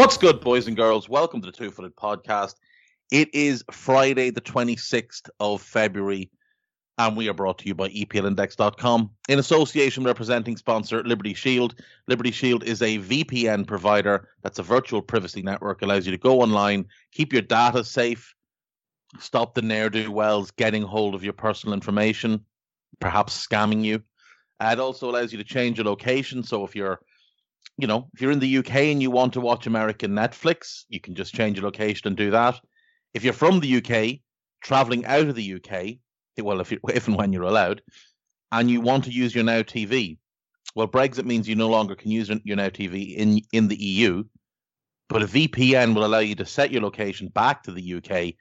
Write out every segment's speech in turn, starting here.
What's good, boys and girls? Welcome to the Two Footed Podcast. It is Friday, the 26th of February, and we are brought to you by EPLindex.com in association with our presenting sponsor, Liberty Shield. Liberty Shield is a VPN provider that's a virtual privacy network, allows you to go online, keep your data safe, stop the ne'er do wells getting hold of your personal information, perhaps scamming you. Uh, it also allows you to change your location. So if you're you know, if you're in the UK and you want to watch American Netflix, you can just change your location and do that. If you're from the UK, traveling out of the UK, eh, well, if you, if and when you're allowed, and you want to use your Now TV, well, Brexit means you no longer can use your Now TV in in the EU, but a VPN will allow you to set your location back to the UK,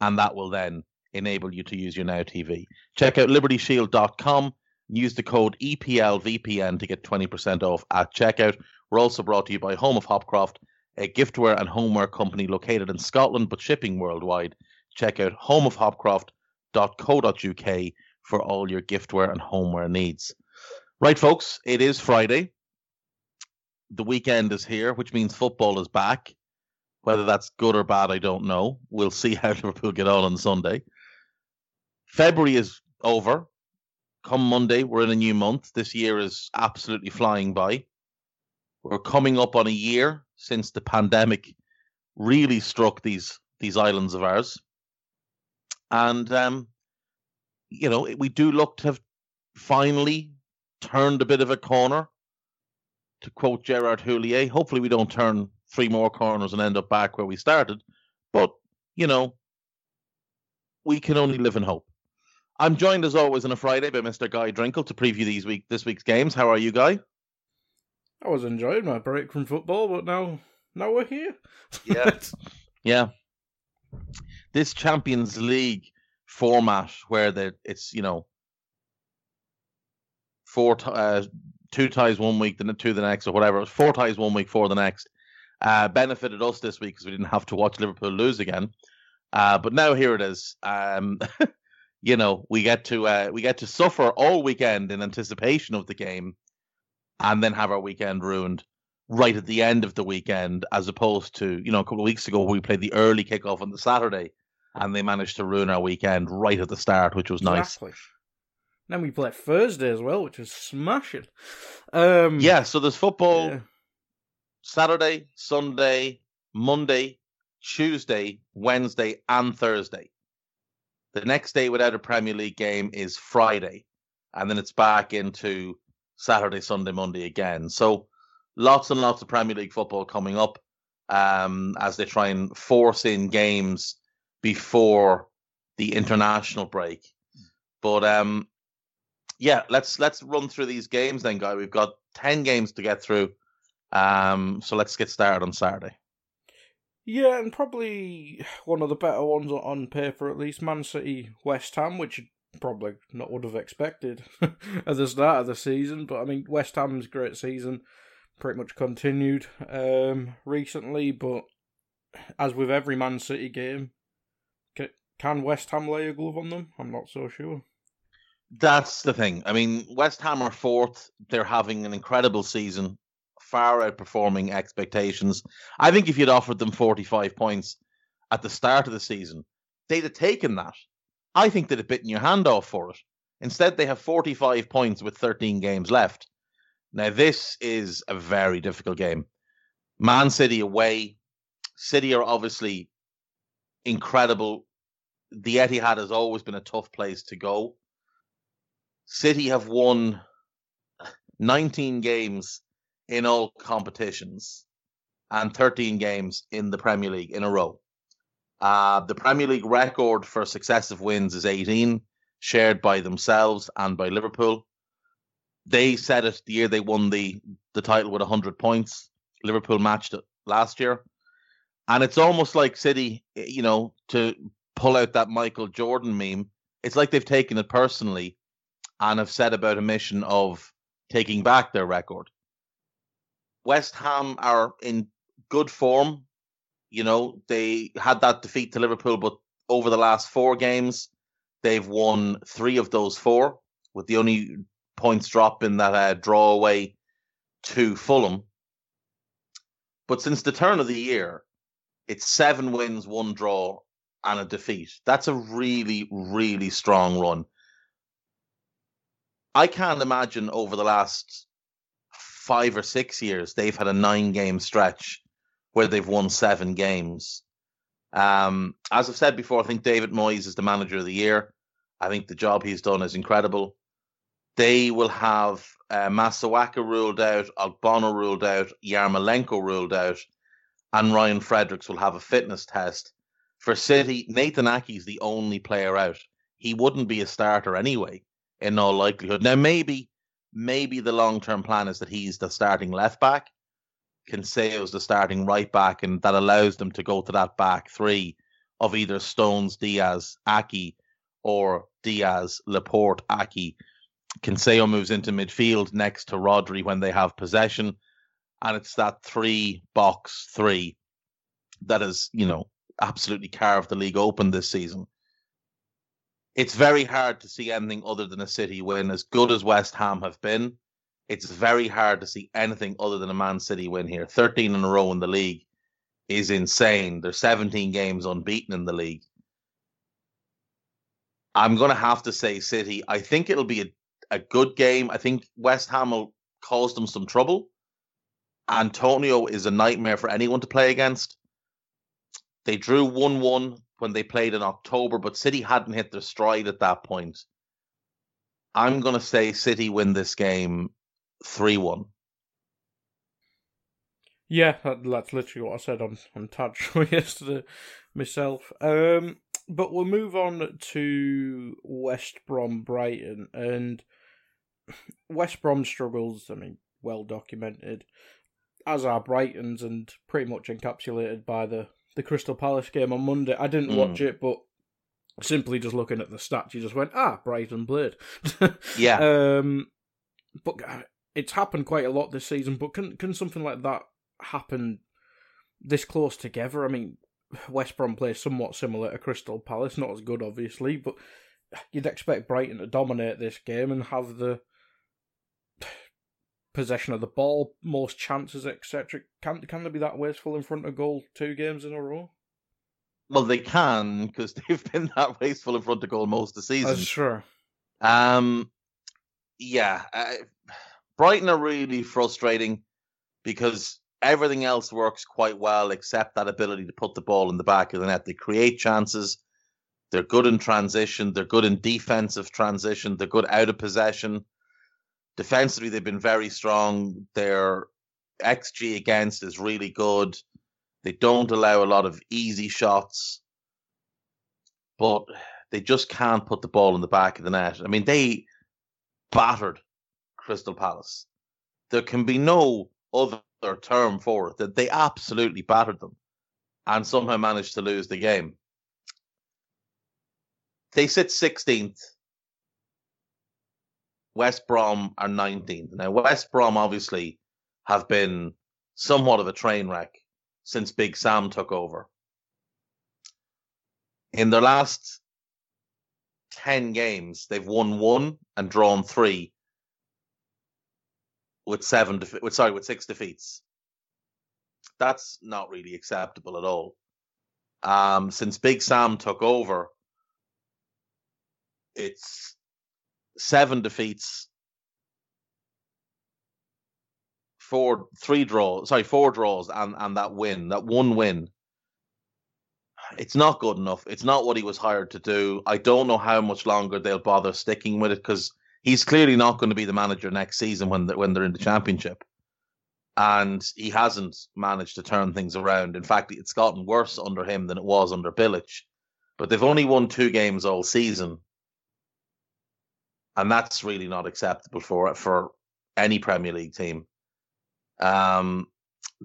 and that will then enable you to use your Now TV. Check out libertyshield.com Use the code EPLVPN to get 20% off at checkout. We're also brought to you by Home of Hopcroft, a giftware and homeware company located in Scotland but shipping worldwide. Check out homeofhopcroft.co.uk for all your giftware and homeware needs. Right, folks, it is Friday. The weekend is here, which means football is back. Whether that's good or bad, I don't know. We'll see how Liverpool get on on Sunday. February is over come Monday, we're in a new month. This year is absolutely flying by. We're coming up on a year since the pandemic really struck these these islands of ours, and um, you know we do look to have finally turned a bit of a corner. To quote Gerard Houllier, hopefully we don't turn three more corners and end up back where we started, but you know we can only live in hope. I'm joined as always on a Friday by Mr. Guy Drinkle to preview these week this week's games. How are you, Guy? I was enjoying my break from football, but now now we're here. Yeah, yeah. This Champions League format where the it's you know four uh, two ties one week, then two the next, or whatever. It was Four ties one week, four the next. Uh, benefited us this week because we didn't have to watch Liverpool lose again. Uh, but now here it is. Um, you know, we get to uh, we get to suffer all weekend in anticipation of the game, and then have our weekend ruined right at the end of the weekend, as opposed to you know a couple of weeks ago we played the early kickoff on the Saturday, and they managed to ruin our weekend right at the start, which was exactly. nice. Then we played Thursday as well, which was smashing. Um, yeah, so there's football yeah. Saturday, Sunday, Monday, Tuesday, Wednesday, and Thursday. The next day without a Premier League game is Friday, and then it's back into Saturday, Sunday, Monday again. So lots and lots of Premier League football coming up um, as they try and force in games before the international break. But um, yeah, let's let's run through these games then, guy. We've got ten games to get through. Um, so let's get started on Saturday. Yeah, and probably one of the better ones on paper, at least. Man City, West Ham, which probably not would have expected at the start of the season. But I mean, West Ham's great season pretty much continued um, recently. But as with every Man City game, can West Ham lay a glove on them? I'm not so sure. That's the thing. I mean, West Ham are fourth. They're having an incredible season far outperforming expectations. I think if you'd offered them 45 points at the start of the season, they'd have taken that. I think they'd have bitten your hand off for it. Instead, they have 45 points with 13 games left. Now, this is a very difficult game. Man City away. City are obviously incredible. The Etihad has always been a tough place to go. City have won 19 games in all competitions and 13 games in the Premier League in a row. Uh, the Premier League record for successive wins is 18, shared by themselves and by Liverpool. They said it the year they won the, the title with 100 points. Liverpool matched it last year. And it's almost like City, you know, to pull out that Michael Jordan meme, it's like they've taken it personally and have set about a mission of taking back their record. West Ham are in good form. You know, they had that defeat to Liverpool, but over the last four games, they've won three of those four, with the only points drop in that uh, draw away to Fulham. But since the turn of the year, it's seven wins, one draw, and a defeat. That's a really, really strong run. I can't imagine over the last five or six years they've had a nine game stretch where they've won seven games. Um, as I've said before, I think David Moyes is the manager of the year. I think the job he's done is incredible. They will have uh, Masuaku ruled out, Ogbonna ruled out, Yarmolenko ruled out, and Ryan Fredericks will have a fitness test. For City, Nathan Ake is the only player out. He wouldn't be a starter anyway, in all likelihood. Now, maybe, maybe the long term plan is that he's the starting left back, Cancelo's the starting right back, and that allows them to go to that back three of either Stones, Dias, Ake, or Dias, Laporte, Ake. Cancelo moves into midfield next to Rodri when they have possession, and it's that three box three that has, you know, absolutely carved the league open this season. It's very hard to see anything other than a City win. As good as West Ham have been, it's very hard to see anything other than a Man City win here. 13 in a row in the league is insane. There's 17 games unbeaten in the league. I'm going to have to say City. I think it'll be a, a good game. I think West Ham will cause them some trouble. Antonio is a nightmare for anyone to play against. They drew 1 1 when they played in October, but City hadn't hit their stride at that point. I'm going to say City win this game 3 1. Yeah, that's literally what I said on, on Show yesterday myself. Um, but we'll move on to West Brom Brighton. And West Brom struggles, I mean, well documented, as are Brighton's, and pretty much encapsulated by the, the Crystal Palace game on Monday. I didn't mm. watch it, but simply just looking at the stats, you just went, ah, Brighton played. yeah. Um, but it's happened quite a lot this season, but can can something like that happen this close together? I mean, West Brom plays somewhat similar to Crystal Palace, not as good, obviously, but you'd expect Brighton to dominate this game and have the possession of the ball, most chances, etc. Can can they be that wasteful in front of goal two games in a row? Well, they can because they've been that wasteful in front of goal most of the season. That's true. Um, yeah, uh, Brighton are really frustrating because everything else works quite well except that ability to put the ball in the back of the net. They create chances. They're good in transition. They're good in defensive transition. They're good out of possession. Defensively, they've been very strong. Their XG against is really good. They don't allow a lot of easy shots, but they just can't put the ball in the back of the net. I mean, they battered Crystal Palace. There can be no other term for it that they absolutely battered them and somehow managed to lose the game. They sit 16th. West Brom are 19th. Now, West Brom obviously have been somewhat of a train wreck since Big Sam took over. In their last 10 games, they've won one and drawn three with seven, defe- with sorry, with six defeats. That's not really acceptable at all. Um, since Big Sam took over, it's seven defeats, four, three draws, sorry, four draws, and and that win, that one win. It's not good enough. It's not what he was hired to do. I don't know how much longer they'll bother sticking with it because he's clearly not going to be the manager next season when they're, when they're in the championship. and he hasn't managed to turn things around. In fact, it's gotten worse under him than it was under Bilic. But they've only won two games all season, and that's really not acceptable for for any Premier League team. Um,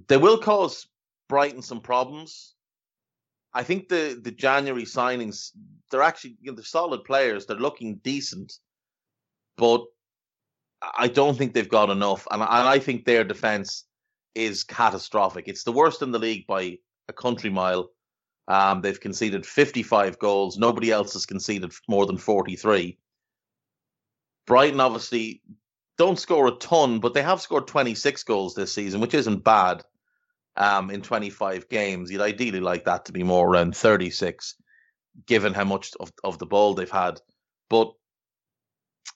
they will cause Brighton some problems. I think the the January signings they're actually you know, they're solid players. They're looking decent, but I don't think they've got enough, and I, and I think their defense is catastrophic. It's the worst in the league by a country mile. Um, they've conceded 55 goals. Nobody else has conceded more than 43. Brighton obviously don't score a ton, but they have scored 26 goals this season, which isn't bad um, in 25 games. You'd ideally like that to be more around 36, given how much of, of the ball they've had. But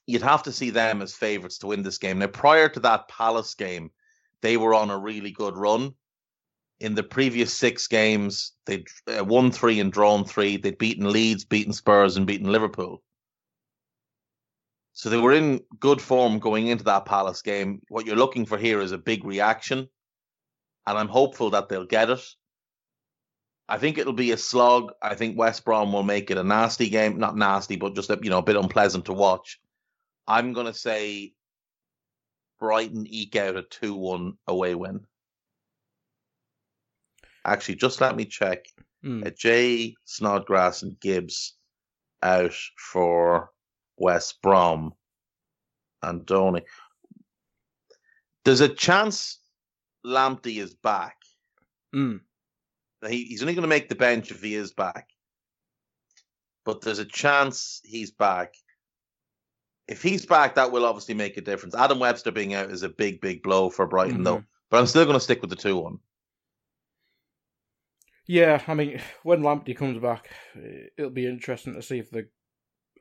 you'd have to see them as favourites to win this game. Now, prior to that Palace game, they were on a really good run. In the previous six games, they'd uh, won three and drawn three. They'd beaten Leeds, beaten Spurs, and beaten Liverpool. So they were in good form going into that Palace game. What you're looking for here is a big reaction, and I'm hopeful that they'll get it. I think it'll be a slog. I think West Brom will make it a nasty game, not nasty, but just a, you know a bit unpleasant to watch. I'm going to say Brighton eke out a 2 1 away win. Actually, just let me check. Hmm. Uh, Jay Snodgrass and Gibbs out for West Brom. And Donny. There's a chance Lamptey is back. Hmm. He, he's only going to make the bench if he is back. But there's a chance he's back. If he's back, that will obviously make a difference. Adam Webster being out is a big, big blow for Brighton, though. But I'm still going to stick with the 2 1. Yeah, I mean, when Lamptey comes back, it'll be interesting to see if the.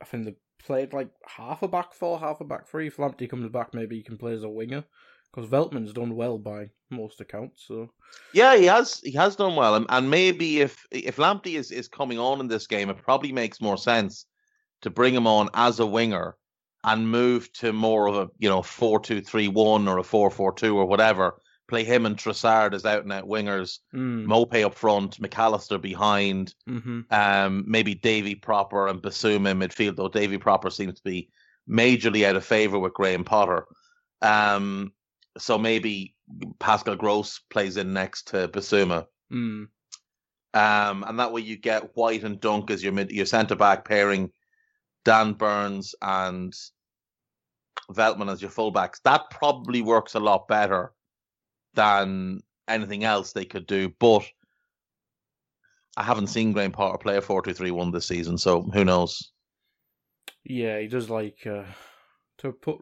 I think they played like half a back four, half a back three. If Lamptey comes back, maybe he can play as a winger because Veltman's done well by most accounts. So yeah, he has he has done well, and, and maybe if if Lamptey is is coming on in this game, it probably makes more sense to bring him on as a winger and move to more of a you know four two three one or a four four two or whatever. Play him and Trossard as out and out wingers, mm. Maupay up front, Mac Allister behind, mm-hmm. um, maybe Davy Propper and Bissouma in midfield. Though Davy Propper seems to be majorly out of favour with Graham Potter. Um, so maybe Pascal Gross plays in next to Bissouma. Mm. Um, and that way you get White and Dunk as your mid, your centre back pairing, Dan Burns and Veltman as your fullbacks. That probably works a lot better than anything else they could do. But I haven't seen Graham Potter play a 4 2 3 1 this season, so who knows? Yeah, he does like uh, to put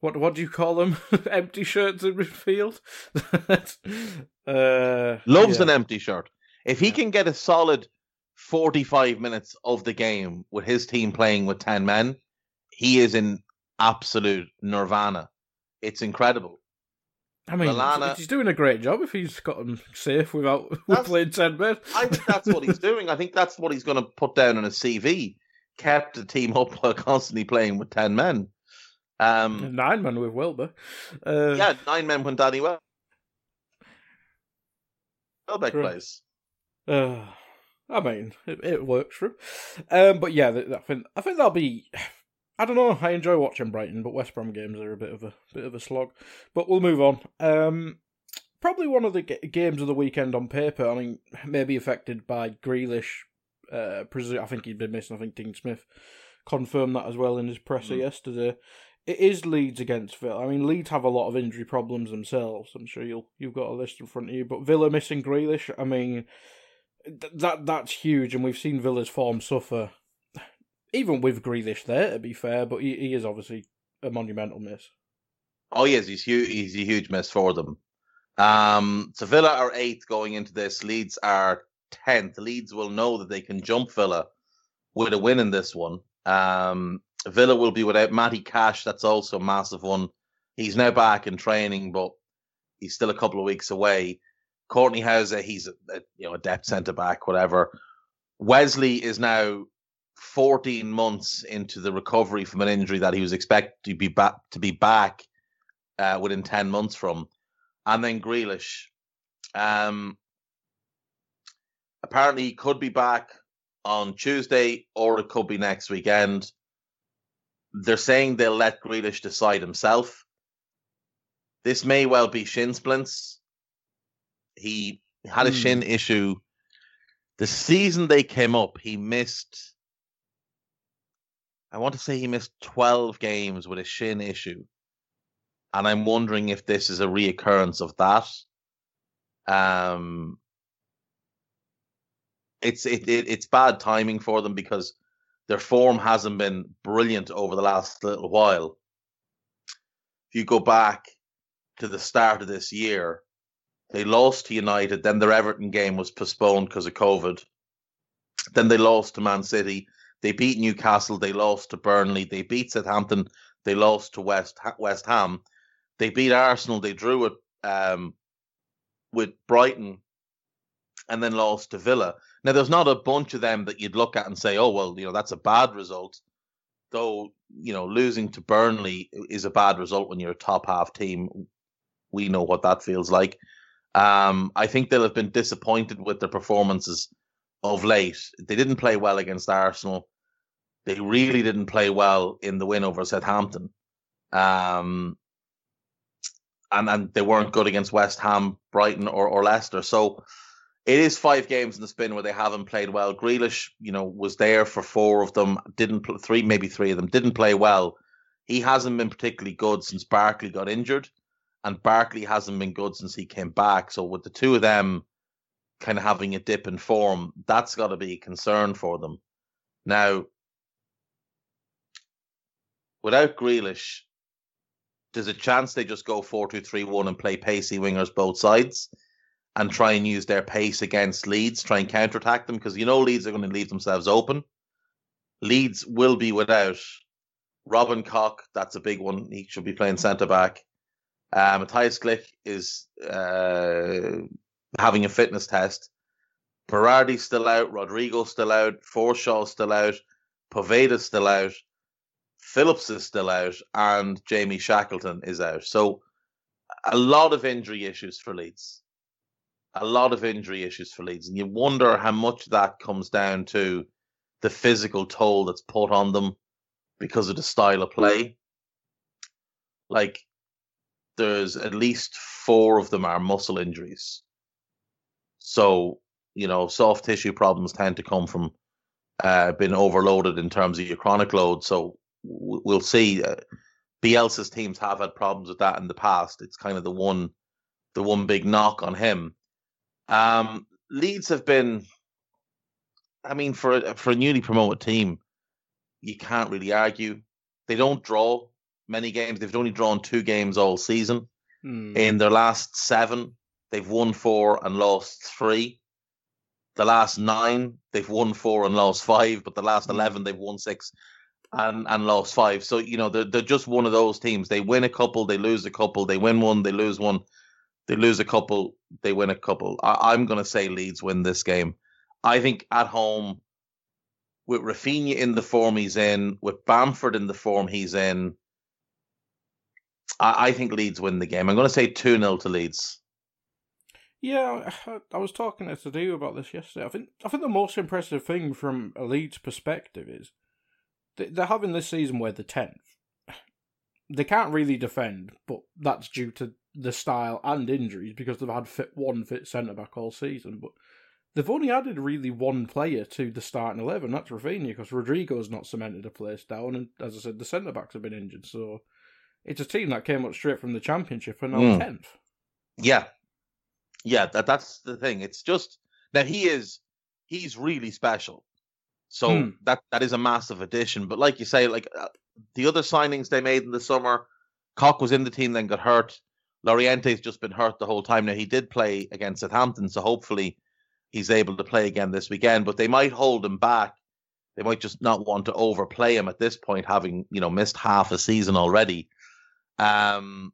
what what do you call them? empty shirts in midfield. uh, Loves yeah. an empty shirt. If he Yeah. can get a solid 45 minutes of the game with his team playing with 10 men, he is in absolute nirvana. It's incredible. I mean, Lallana- he's doing a great job if he's got them safe without playing ten men. I think that's what he's doing. I think that's what he's going to put down in a CV. Kept the team up while constantly playing with 10 men. Um, Nine men with Wilbur. Uh, yeah, nine men when Danny Wel- Welbeck plays. Uh, I mean, it, it works for him. Um, but yeah, I think I think that'll be. I don't know. I enjoy watching Brighton, but West Brom games are a bit of a bit of a slog. But we'll move on. Um, probably one of the g- games of the weekend on paper. I mean, maybe affected by Grealish. Uh, presu- I think he'd been missing. I think Dean Smith confirmed that as well in his presser Mm. yesterday. It is Leeds against Villa. I mean, Leeds have a lot of injury problems themselves. I'm sure you'll you've got a list in front of you. But Villa missing Grealish. I mean, th- that that's huge, and we've seen Villa's form suffer, even with Grealish there. To be fair, but he, he is obviously a monumental miss. Oh yes, he's. He's a huge miss for them. Um, so Villa are eighth going into this. Leeds are tenth. Leeds will know that they can jump Villa with a win in this one. Um, Villa will be without Matty Cash. That's also a massive one. He's now back in training, but he's still a couple of weeks away. Kortney Hause, he's a, a you know a depth centre back, whatever. Wesley is now 14 months into the recovery from an injury that he was expected to be back to be back uh, within 10 months from. and then Grealish. Um, apparently, he could be back on Tuesday, or it could be next weekend. They're saying they'll let Grealish decide himself. This may well be shin splints. He had a mm. shin issue. The season they came up, he missed. I want to say he missed 12 games with a shin issue. And I'm wondering if this is a reoccurrence of that. Um, it's it, it it's bad timing for them because their form hasn't been brilliant over the last little while. If you go back to the start of this year, they lost to United, then their Everton game was postponed because of COVID. Then they lost to Man City. They beat Newcastle. They lost to Burnley. They beat Southampton. They lost to West West Ham. They beat Arsenal. They drew it um, with Brighton, and then lost to Villa. Now, there's not a bunch of them that you'd look at and say, "Oh, well, you know, that's a bad result." Though, you know, losing to Burnley is a bad result when you're a top half team. We know what that feels like. Um, I think they'll have been disappointed with their performances of late. They didn't play well against Arsenal. They really didn't play well in the win over Southampton. Um, and and they weren't good against West Ham, Brighton, or, or Leicester. So it is five games in the spin where they haven't played well. Grealish, you know, was there for four of them. Didn't three, maybe three of them didn't play well. He hasn't been particularly good since Barkley got injured, and Barkley hasn't been good since he came back. So with the two of them kind of having a dip in form, that's got to be a concern for them. Now, without Grealish, there's a chance they just go 4 2 3 1 and play pacey wingers both sides and try and use their pace against Leeds, try and counterattack them because you know Leeds are going to leave themselves open. Leeds will be without Robin Koch. That's a big one. He should be playing centre back. Uh, Mateusz Klich is uh, having a fitness test. Berardi's still out. Rodrigo's still out. Forshaw's still out. Poveda's still out. Phillips is still out. And Jamie Shackleton is out. So a lot of injury issues for Leeds a lot of injury issues for Leeds, and you wonder how much that comes down to the physical toll that's put on them because of the style of play. Like, there's at least four of them are muscle injuries. So, you know, soft tissue problems tend to come from uh, being overloaded in terms of your chronic load. So we'll see. Uh, Bielsa's teams have had problems with that in the past. It's kind of the one, the one big knock on him. Um, Leeds have been, I mean, for a, for a newly promoted team, you can't really argue. They don't draw many games. They've only drawn two games all season. Mm. In their last seven, they've won four and lost three. The last nine, they've won four and lost five, but the last hmm. eleven, they've won six and and lost five. So you know they're they're just one of those teams. They win a couple, they lose a couple. They win one, they lose one. They lose a couple, they win a couple. I, am going to say Leeds win this game. I think at home, with Raphinha in the form he's in, with Bamford in the form he's in, I, I think Leeds win the game. I'm going to say 2 0 to Leeds. Yeah, I was talking to Sadu about this yesterday. I think I think the most impressive thing from a Leeds perspective is they're having this season where the tenth. They can't really defend, but that's due to the style and injuries because they've had fit one fit centre back all season. But they've only added really one player to the starting eleven. That's Raphinha because Rodrigo's not cemented a place down, and as I said, the centre backs have been injured. So it's a team that came up straight from the championship and now tenth. Mm. Yeah, yeah. That that's the thing. It's just that he is he's really special. So mm. that that is a massive addition. But like you say, like uh, the other signings they made in the summer, Koch was in the team, then got hurt. Llorente's just been hurt the whole time. Now he did play against Southampton, so hopefully he's able to play again this weekend. But they might hold him back. They might just not want to overplay him at this point, having you know missed half a season already. Um,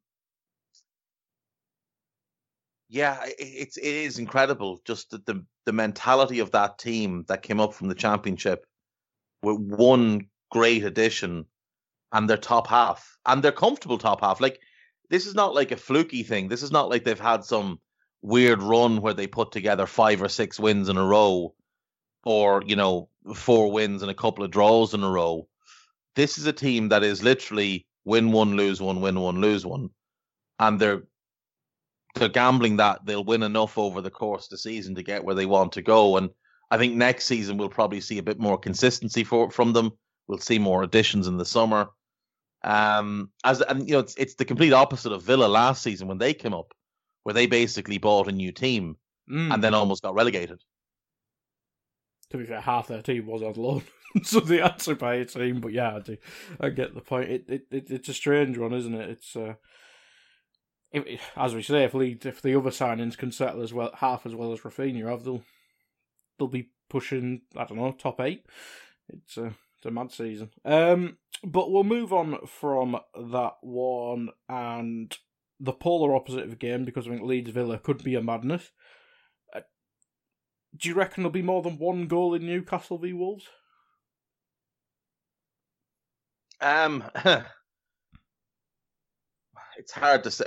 yeah, it's it is incredible just the, the the mentality of that team that came up from the championship with one great addition and their top half and their comfortable top half. Like this is not like a fluky thing. This is not like they've had some weird run where they put together five or six wins in a row or, you know, four wins and a couple of draws in a row. This is a team that is literally win one, lose one, win one, lose one. And they're they're gambling that they'll win enough over the course of the season to get where they want to go. And I think next season we'll probably see a bit more consistency for from them. We'll see more additions in the summer. Um, as and you know, it's it's the complete opposite of Villa last season when they came up, where they basically bought a new team Mm. and then almost got relegated. to be fair, half their team was on loan, so they had to buy a team. But yeah, I do, I get the point. It, it, it it's a strange one, isn't it? It's uh, if, as we say, if Leeds, if the other signings can settle as well, half as well as Raphinha have, they'll they'll be pushing. I don't know, top eight. It's a it's a mad season. Um, but we'll move on from that one and the polar opposite of the game because I think Leeds Villa could be a madness. Uh, do you reckon there'll be more than one goal in Newcastle v Wolves? Um, it's hard to say.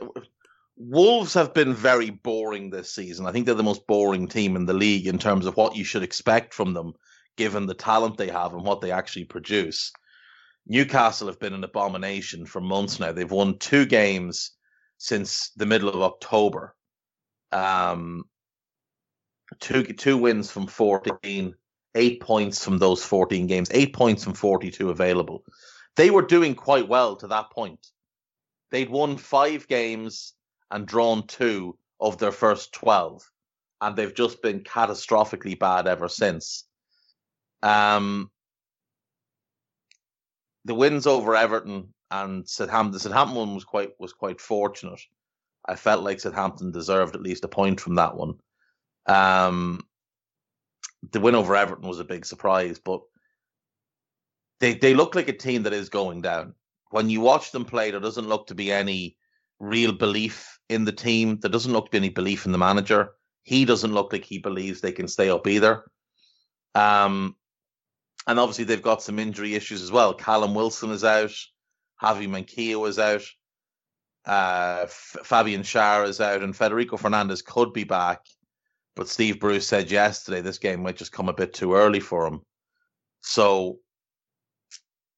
Wolves have been very boring this season. I think they're the most boring team in the league in terms of what you should expect from them, given the talent they have and what they actually produce. Newcastle have been an abomination for months now. They've won two games since the middle of October. Um, two two wins from 14, eight points from those 14 games, eight points from 42 available. They were doing quite well to that point. They'd won five games and drawn two of their first 12, and they've just been catastrophically bad ever since. Um, the wins over Everton and Southampton. Southampton one was quite was quite fortunate. I felt like Southampton deserved at least a point from that one. Um, the win over Everton was a big surprise, but they they look like a team that is going down. When you watch them play, there doesn't look to be any real belief in the team. There doesn't look to be any belief in the manager. He doesn't look like he believes they can stay up either. Um, and obviously they've got some injury issues as well. Callum Wilson is out. Javi Manquillo is out. Uh, F- Fabian Schär is out, and Federico Fernandez could be back. But Steve Bruce said yesterday this game might just come a bit too early for him. So,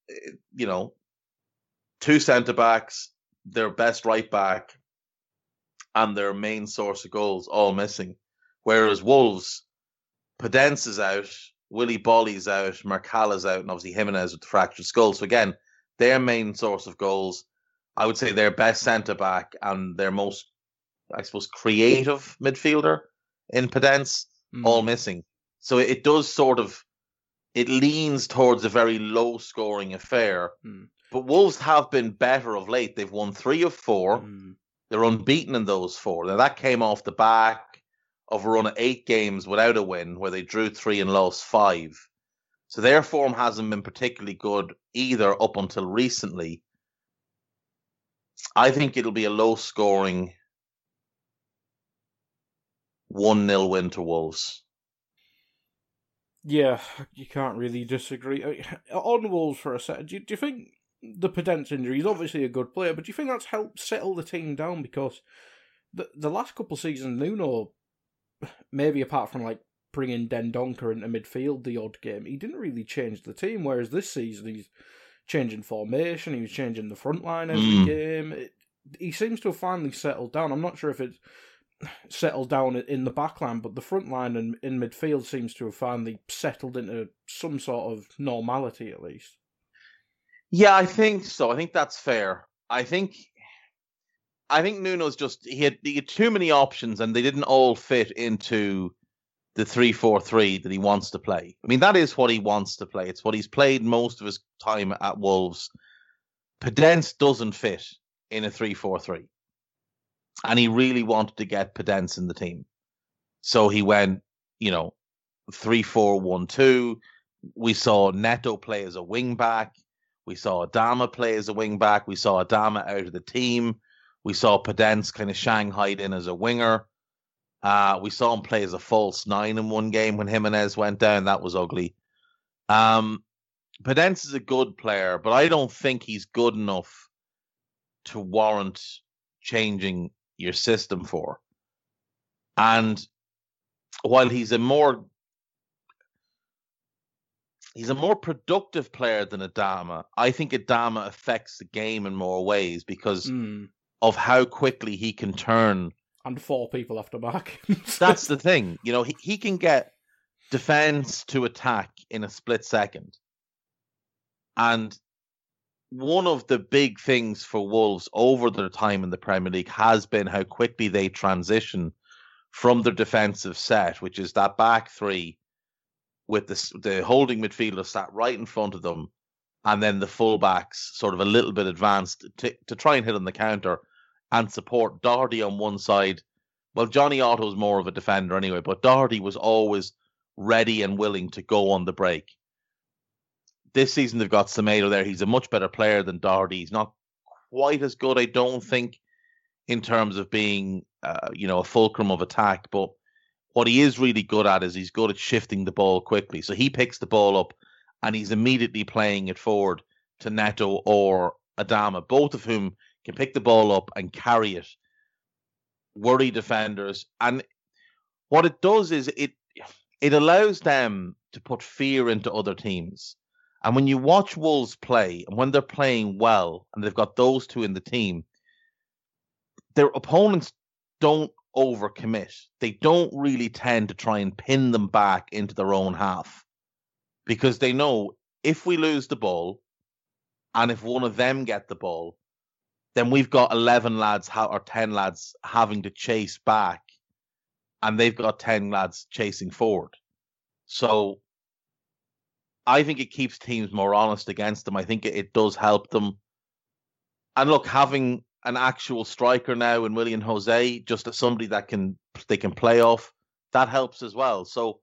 eh, you know, two centre backs, their best right back, and their main source of goals all missing. Whereas Wolves, Podence is out, Willy Boly's out, Marcala's out, and obviously Jimenez with the fractured skull. So again, their main source of goals, I would say their best centre back and their most, I suppose, creative midfielder in Podence, Mm. all missing. So it does sort of, it leans towards a very low scoring affair. Mm. But Wolves have been better of late. They've won three of four. Mm. They're unbeaten in those four. Now that came off the back of a run of eight games without a win, where they drew three and lost five. So their form hasn't been particularly good either up until recently. I think it'll be a low scoring 1 0 win to Wolves. Yeah, you can't really disagree. On Wolves for a second, do you, do you think the Podence injury is obviously a good player, but do you think that's helped settle the team down? Because the the last couple of seasons, Nuno, maybe apart from like bringing Dendoncker into midfield the odd game, he didn't really change the team. Whereas this season, he's changing formation, he was changing the front line every Mm. game. It, he seems to have finally settled down. I'm not sure if it's settled down in the back line, but the front line and in midfield seems to have finally settled into some sort of normality at least. Yeah, I think so. I think that's fair. I think I think Nuno's just he had, he had too many options and they didn't all fit into the three four three that he wants to play. I mean, that is what he wants to play. It's what he's played most of his time at Wolves. Podence doesn't fit in a three four three. And he really wanted to get Podence in the team. So he went, you know, three four one two. We saw Neto play as a wing back. We saw Adama play as a wing back. We saw Adama out of the team. We saw Podence kind of shanghaied in as a winger. Uh, we saw him play as a false nine in one game when Jimenez went down. That was ugly. Um, Podence is a good player, but I don't think he's good enough to warrant changing your system for. And while he's a more he's a more productive player than Adama, I think Adama affects the game in more ways because Mm. of how quickly he can turn. And four people after back. That's the thing. You know, he, he can get defense to attack in a split second. And one of the big things for Wolves over their time in the Premier League has been how quickly they transition from their defensive set, which is that back three with the the holding midfielder sat right in front of them, and then the fullbacks sort of a little bit advanced to, to try and hit on the counter and support Doherty on one side. Well, Jonny Otto's more of a defender anyway, but Doherty was always ready and willing to go on the break. This season they've got Semedo there. He's a much better player than Doherty. He's not quite as good, I don't think, in terms of being, uh, you know, a fulcrum of attack. But what he is really good at is he's good at shifting the ball quickly. So he picks the ball up and he's immediately playing it forward to Neto or Adama, both of whom can pick the ball up and carry it, worry defenders. And what it does is it it allows them to put fear into other teams. And when you watch Wolves play, and when they're playing well, and they've got those two in the team, their opponents don't overcommit. They don't really tend to try and pin them back into their own half because they know if we lose the ball and if one of them get the ball, then we've got 11 lads ha- or 10 lads having to chase back and they've got 10 lads chasing forward. So I think it keeps teams more honest against them. I think it, it does help them. And look, having an actual striker now in Willian José, just as somebody that can they can play off, that helps as well. So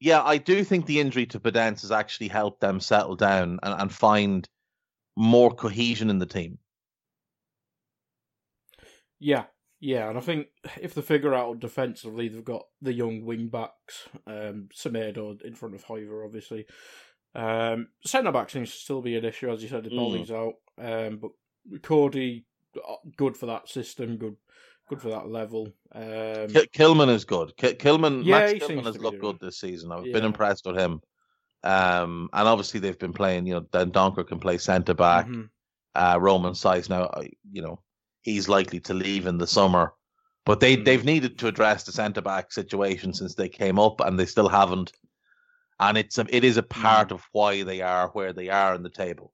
yeah, I do think the injury to Podence has actually helped them settle down and, and find more cohesion in the team. Yeah, yeah, and I think if they figure out defensively, they've got the young wing backs, um, Semedo in front of Hoever, obviously. Um, centre back seems to still be an issue, as you said. The Mm. Boly's out, um, but Coady, good for that system, good, good for that level. Um, Ki- Kilman is good. Ki- Kilman, Yeah, Max Kilman has looked good this season. I've Yeah. been impressed with him. Um, and obviously they've been playing. You know, Dendoncker can play centre back. mhm. uh, Romain Saiss now, you know, he's likely to leave in the summer. But they Mm. they've needed to address the centre back situation since they came up, and they still haven't. And it's a, it is a part of why they are where they are in the table.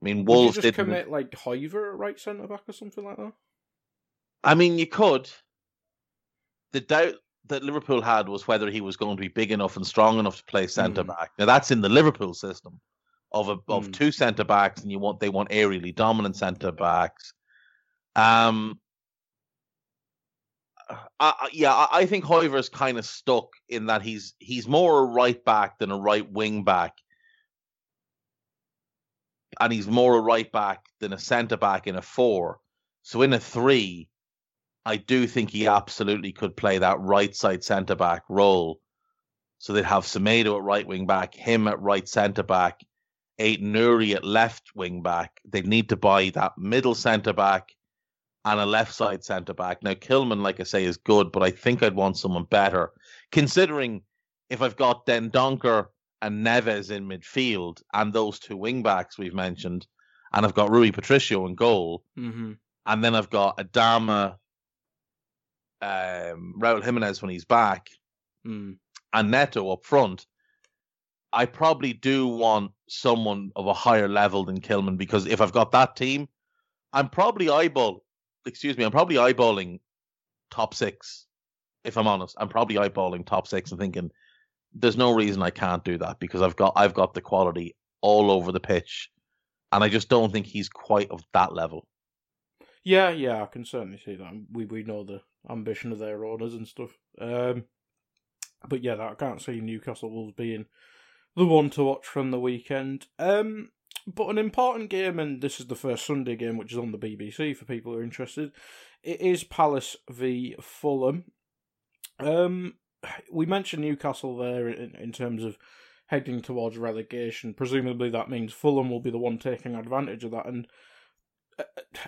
I mean, Wolves just didn't. commit like Hoever at right centre back or something like that? I mean, you could. The doubt that Liverpool had was whether he was going to be big enough and strong enough to play centre Mm. back. Now that's in the Liverpool system of a, of Mm. two centre backs, and you want they want aerially dominant centre backs. Um, I, I- yeah, I, I think Hoever's kind of stuck in that he's he's more a right back than a right wing back, and he's more a right back than a centre back in a four. So in a three, I do think he absolutely could play that right side centre back role. So they'd have Semedo at right wing back, him at right centre back, Ait-Nouri at left wing back. They'd need to buy that middle centre back and a left side centre back. Now Kilman, like I say, is good, but I think I'd want someone better. Considering if I've got Dendoncker and Neves in midfield and those two wing backs we've mentioned, and I've got Rui Patricio in goal, Mm-hmm. and then I've got Adama, um, Raul Jimenez when he's back, Mm. and Neto up front. I probably do want someone of a higher level than Kilman because if I've got that team, I'm probably eyeball. Excuse me, I'm probably eyeballing top six. If I'm honest, I'm probably eyeballing top six and thinking there's no reason I can't do that because I've got I've got the quality all over the pitch, and I just don't think he's quite of that level. Yeah, yeah, I can certainly see that. We we know the ambition of their owners and stuff. Um, but yeah, that, I can't see Newcastle Wolves being the one to watch from the weekend. Um, but an important game, and this is the first Sunday game, which is on the BBC for people who are interested. It is Palace v Fulham. Um, we mentioned Newcastle there in, in terms of heading towards relegation. Presumably, that means Fulham will be the one taking advantage of that. And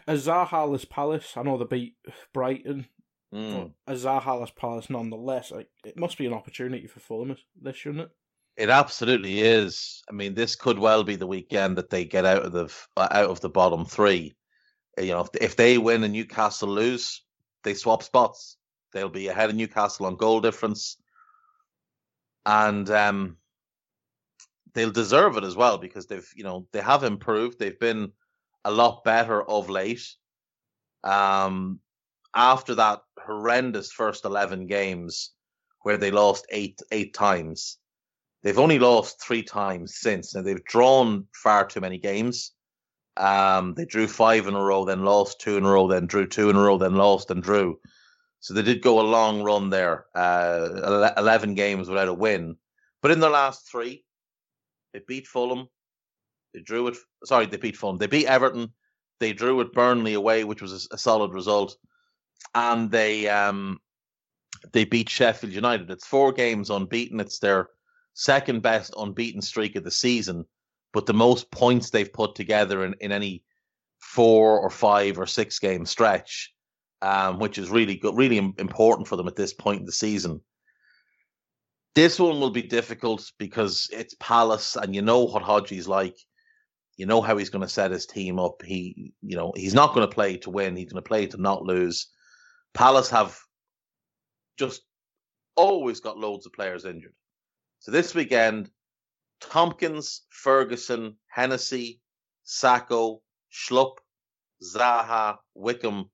a Zahaless Palace. I know they beat Brighton, Mm. but a Zahaless Palace nonetheless. Like, it must be an opportunity for Fulham, this shouldn't it? It absolutely is. I mean, this could well be the weekend that they get out of the uh, out of the bottom three. Uh, You know, if, if they win and Newcastle lose, they swap spots. They'll be ahead of Newcastle on goal difference, and um, they'll deserve it as well because they've you know they have improved. They've been a lot better of late. Um, after that horrendous first eleven games where they lost eight eight times, they've only lost three times since. Now they've drawn far too many games. Um, they drew five in a row, then lost two in a row, then drew two in a row, then lost and drew. So they did go a long run there, uh, eleven games without a win. But in the last three, they beat Fulham. They drew it. Sorry, they beat Fulham. They beat Everton. They drew it Burnley away, which was a, a solid result, and they um they beat Sheffield United. It's four games unbeaten. It's their second best unbeaten streak of the season, but the most points they've put together in, in any four or five or six game stretch, um, which is really good, really important for them at this point in the season. This one will be difficult because it's Palace, and you know what Hodgie's like. You know how he's going to set his team up. He, you know, he's not going to play to win. He's going to play to not lose. Palace have just always got loads of players injured. So this weekend, Tomkins, Ferguson, Hennessy, Sakho, Schlupp, Zaha, Wickham,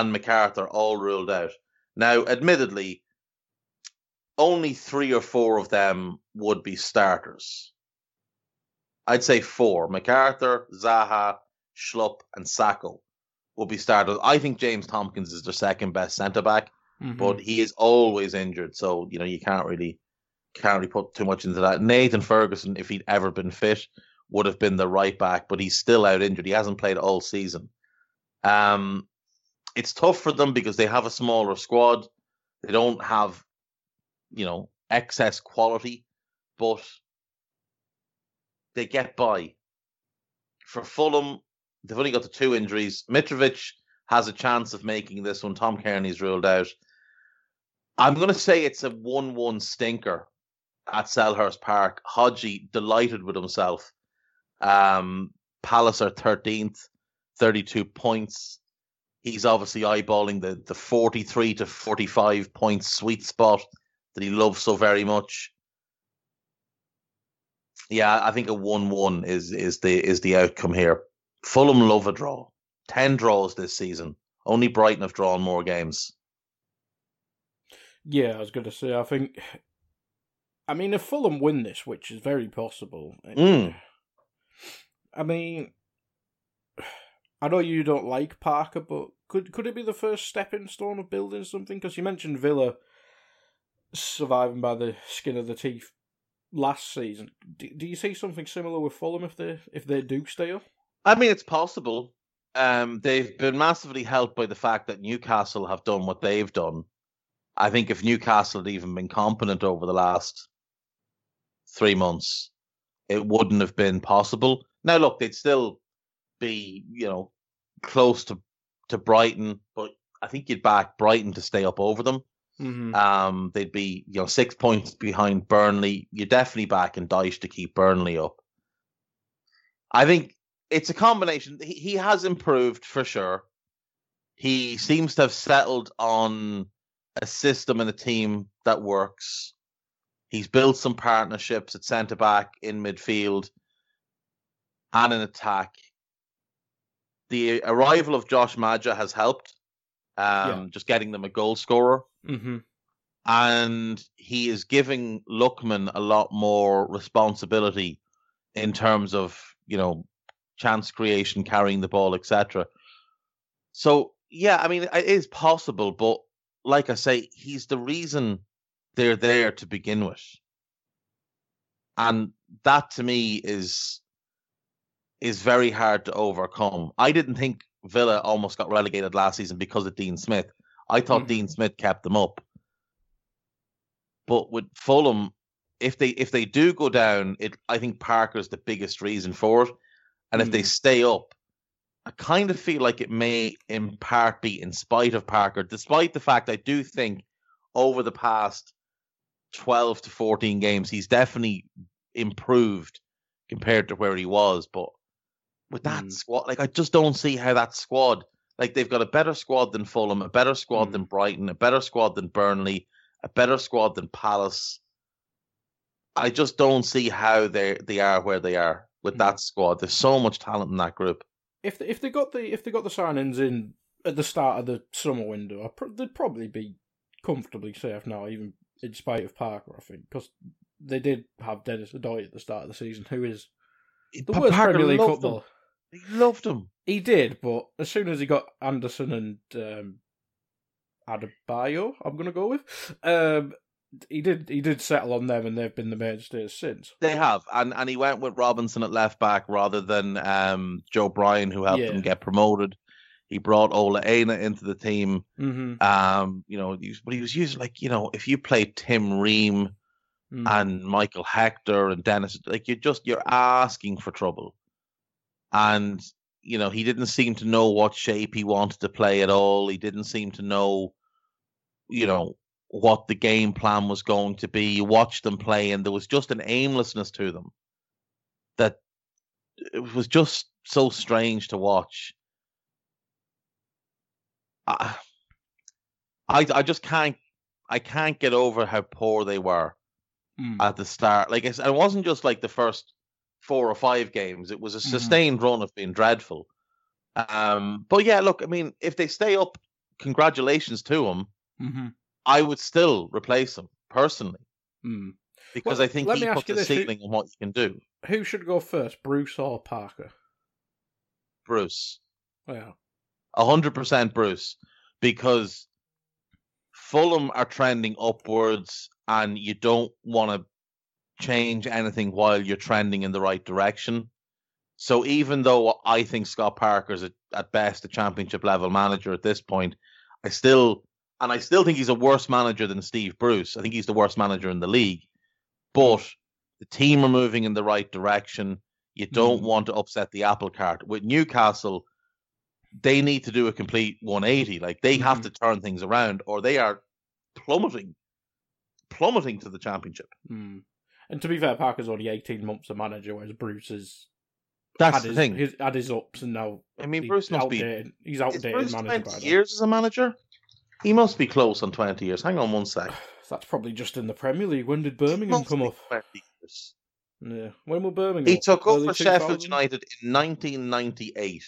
and McArthur all ruled out. Now, admittedly, only three or four of them would be starters. I'd say four. MacArthur, Zaha, Schlupp, and Sakho will be starters. I think James Tomkins is their second best centre back Mhm. but he is always injured, so you know you can't really can't really put too much into that. Nathan Ferguson, if he'd ever been fit, would have been the right back, but he's still out injured. He hasn't played all season. Um, it's tough for them because they have a smaller squad. They don't have, you know, excess quality, but they get by. For Fulham, they've only got the two injuries. Mitrovic has a chance of making this one. Tom Cairney's ruled out. I'm going to say it's a 1 1 stinker at Selhurst Park. Hodgie delighted with himself. Um, Palace are 13th, 32 points. He's obviously eyeballing the, the 43 to 45 point sweet spot that he loves so very much. Yeah, I think a 1 1 is, is the is the outcome here. Fulham love a draw. 10 draws this season. Only Brighton have drawn more games. Yeah, I was going to say, I think. I mean, if Fulham win this, which is very possible. it- Mm. I mean, I know you don't like Parker, but could could it be the first stepping stone of building something? Because you mentioned Villa surviving by the skin of the teeth last season. Do, do you see something similar with Fulham if they if they do stay up? I mean, it's possible. Um, they've been massively helped by the fact that Newcastle have done what they've done. I think if Newcastle had even been competent over the last three months, it wouldn't have been possible. Now, look, they'd still be, you know, close to to Brighton, but I think you'd back Brighton to stay up over them. Mm-hmm. Um, they'd be, you know, six points behind Burnley. You're definitely back in Dyche to keep Burnley up. I think it's a combination. He, he has improved for sure. He seems to have settled on a system and a team that works. He's built some partnerships at centre back, in midfield, and in attack. The arrival of Josh Maja has helped. Um, Yeah. just getting them a goal scorer Mm-hmm. and he is giving Lookman a lot more responsibility in terms of you know chance creation, carrying the ball, etc. So yeah, I mean it is possible, but like I say, he's the reason they're there to begin with, and that to me is is very hard to overcome. I didn't think Villa almost got relegated last season because of Dean Smith. I thought Mhm. Dean Smith kept them up. But with Fulham, if they if they do go down, it I think Parker's the biggest reason for it. And if they Mm. stay up, I kind of feel like it may in part be in spite of Parker, despite the fact I do think over the past 12 to 14 games, he's definitely improved compared to where he was. But with that Mm. squad, like I just don't see how that squad, like they've got a better squad than Fulham, a better squad Mm. than Brighton, a better squad than Burnley, a better squad than Palace. I just don't see how they they are where they are with Mm. that squad. There's so much talent in that group. If they, if they got the if they got the signings in at the start of the summer window, I pr- they'd probably be comfortably safe now, even in spite of Parker. I think because they did have Denis Odoi at the start of the season, who is the worst Parker Premier League loved football. Him. He loved them. He did, but as soon as he got Andersen and um, Adebayo, I'm going to go with, um, he did he did settle on them, and they've been the mainstays since. They have, and and he went with Robinson at left back rather than um, Joe Bryan, who helped Yeah. him get promoted. He brought Ola Aina into the team. Mm-hmm. Um, you know, he was, but he was using like you know, if you play Tim Ream Mm. and Michael Hector and Dennis, like you're just you're asking for trouble. And you know, he didn't seem to know what shape he wanted to play at all. He didn't seem to know, you know, what the game plan was going to be. You watched them play, and there was just an aimlessness to them that it was just so strange to watch. I, I, I just can't, I can't get over how poor they were Mm. at the start. Like I said, it wasn't just like the first four or five games. It was a Mhm. sustained run of being dreadful. Um, but yeah, look, I mean, if they stay up, congratulations to them. Mm-hmm. I would still replace him personally Mm. because Well, I think he puts you a this, who- ceiling on what you can do. Who should go first, Bruce or Parker? Bruce, Yeah. a hundred percent Bruce, because Fulham are trending upwards, and you don't want to change anything while you're trending in the right direction. So even though I think Scott Parker's a, at best a championship level manager at this point, I still and I still think he's a worse manager than Steve Bruce. I think he's the worst manager in the league. But the team are moving in the right direction. You don't Mhm. want to upset the apple cart. With Newcastle, they need to do a complete 180. Like they have Mhm. to turn things around or they are plummeting plummeting to the championship. Mm. And to be fair, Parker's only 18 months a manager, whereas Bruce has That's had the his, thing. his, had his ups and now I mean, Bruce must be. He's Is outdated Bruce manager 20 by years as a manager? He must be close on 20 years. Hang on one sec. That's probably just in the Premier League. When did Birmingham come be up? 20 years. Yeah. When were Birmingham? He up? took Early over Sheffield United in 1998.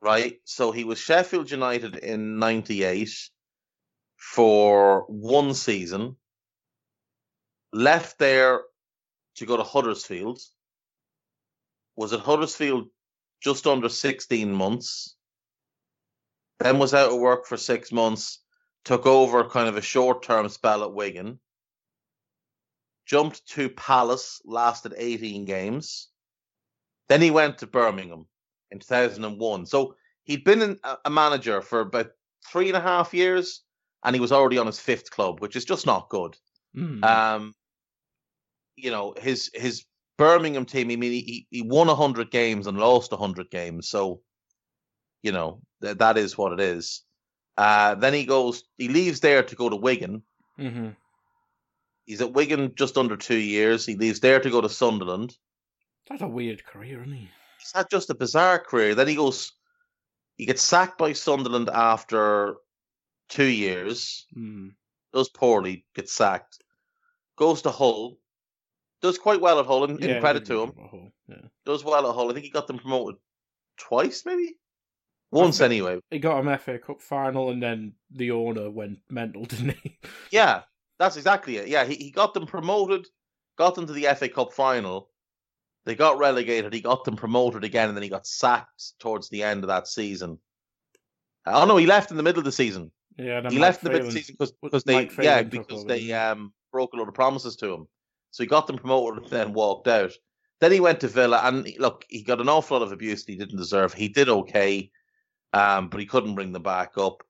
Right? So he was Sheffield United in 98 for one season. Left there to go to Huddersfield. Was at Huddersfield just under 16 months. Then was out of work for six months. Took over kind of a short term spell at Wigan. Jumped to Palace, lasted 18 games. Then he went to Birmingham in 2001. So he'd been in, a- manager for about three and a half years, and he was already on his fifth club, which is just not good. Mm. Um, you know his his Birmingham team. I mean, he he won hundred games and lost hundred games, so you know th- that is what it is. Uh, then he goes, he leaves there to go to Wigan. hmm He's at Wigan just under two years. He leaves there to go to Sunderland. That's a weird career, isn't he? He's had just a bizarre career. Then he goes, he gets sacked by Sunderland after two years. Mm. Does poorly, gets sacked. Goes to Hull. Does quite well at Hull, in Yeah, credit to him. Hull, Yeah. Does well at Hull. I think he got them promoted twice, maybe? Once, anyway. He got him FA Cup final, and then the owner went mental, didn't he? Yeah, that's exactly it. Yeah, he, he got them promoted, got them to the FA Cup final. They got relegated. He got them promoted again, and then he got sacked towards the end of that season. Oh no, he left in the middle of the season. yeah. He Mike left in the middle of the season because because they yeah because they um broke a lot of promises to him. So he got them promoted and then walked out. Then he went to Villa and look, he got an awful lot of abuse that he didn't deserve. He did okay, um, but he couldn't bring them back up.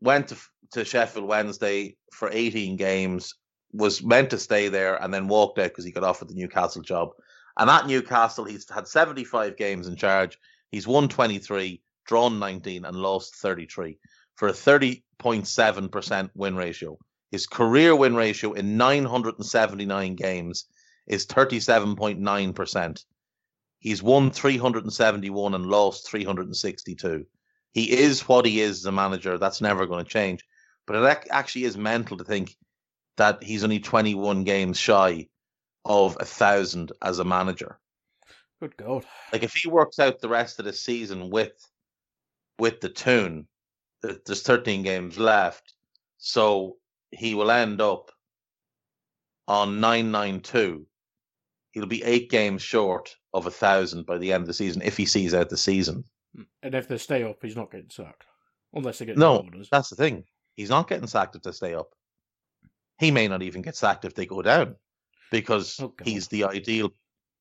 Went to to Sheffield Wednesday for 18 games. Was meant to stay there and then walked out because he got offered the Newcastle job. And at Newcastle, he's had 75 games in charge. He's won 23, drawn 19, and lost 33 for a 30.7% win ratio. His career win ratio in 979 games is 37.9%. He's won 371 and lost 362. He is what he is as a manager. That's never going to change. But it actually is mental to think that he's only 21 games shy of a thousand as a manager. Good God! Like if he works out the rest of the season with with the tune, there's 13 games left, so he will end up on 992. He'll be eight games short of a thousand by the end of the season if he sees out the season. Hmm. And if they stay up, he's not getting sacked, unless they get no. Orders. That's the thing. He's not getting sacked if they stay up. He may not even get sacked if they go down, because oh, he's the ideal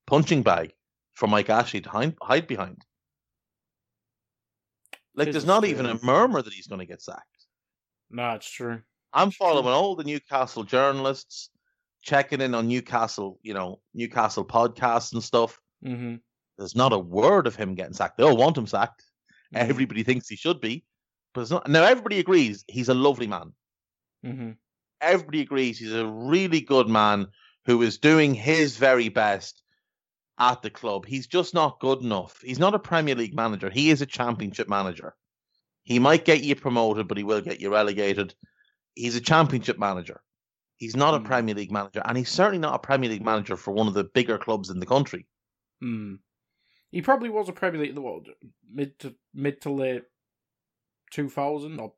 punching bag for Mike Ashley to hide, hide behind. Like, there's not even a murmur that he's going to get sacked. No, it's true. I'm following all the Newcastle journalists, checking in on Newcastle, you know, Newcastle podcasts and stuff. Mm-hmm. There's not a word of him getting sacked. They all want him sacked. Mm-hmm. Everybody thinks he should be, but it's not. Now everybody agrees he's a lovely man. Mm-hmm. Everybody agrees he's a really good man who is doing his very best at the club. He's just not good enough. He's not a Premier League manager. He is a Championship manager. He might get you promoted, but he will get you relegated. He's a Championship manager. He's not mm. a. Premier League manager, and he's certainly not a Premier League manager for one of the bigger clubs in the country. Hmm. He probably was a Premier League what, mid to mid to late two thousand or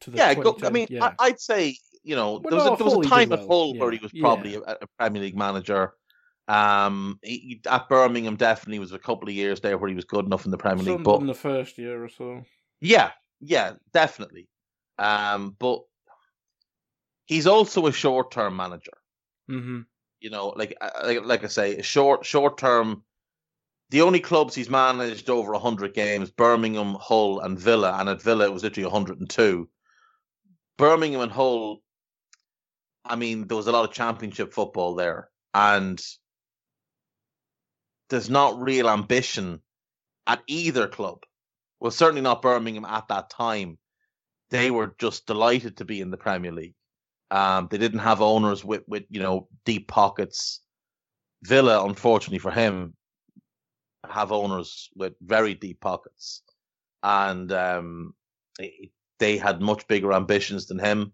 to the yeah. Go, I mean, yeah. I, would say you know there was, a, there was a time at Hull yeah. where he was probably yeah. a, a, Premier League manager. Um, he, at Birmingham, definitely was a couple of years there where he was good enough in the Premier League. But in the first year or so, yeah, yeah, definitely. Um, but he's also a short-term manager. Mm-hmm. You know, like uh, like like I say, short short-term. The only clubs he's managed over hundred games: Birmingham, Hull, and Villa. And at Villa, it was literally hundred and two. Birmingham and Hull. I mean, there was a lot of Championship football there, and there's not real ambition at either club. Well, certainly not Birmingham at that time. They were just delighted to be in the Premier League. Um, they didn't have owners with, with you know deep pockets. Villa, unfortunately for him, have owners with very deep pockets, and um, they had much bigger ambitions than him.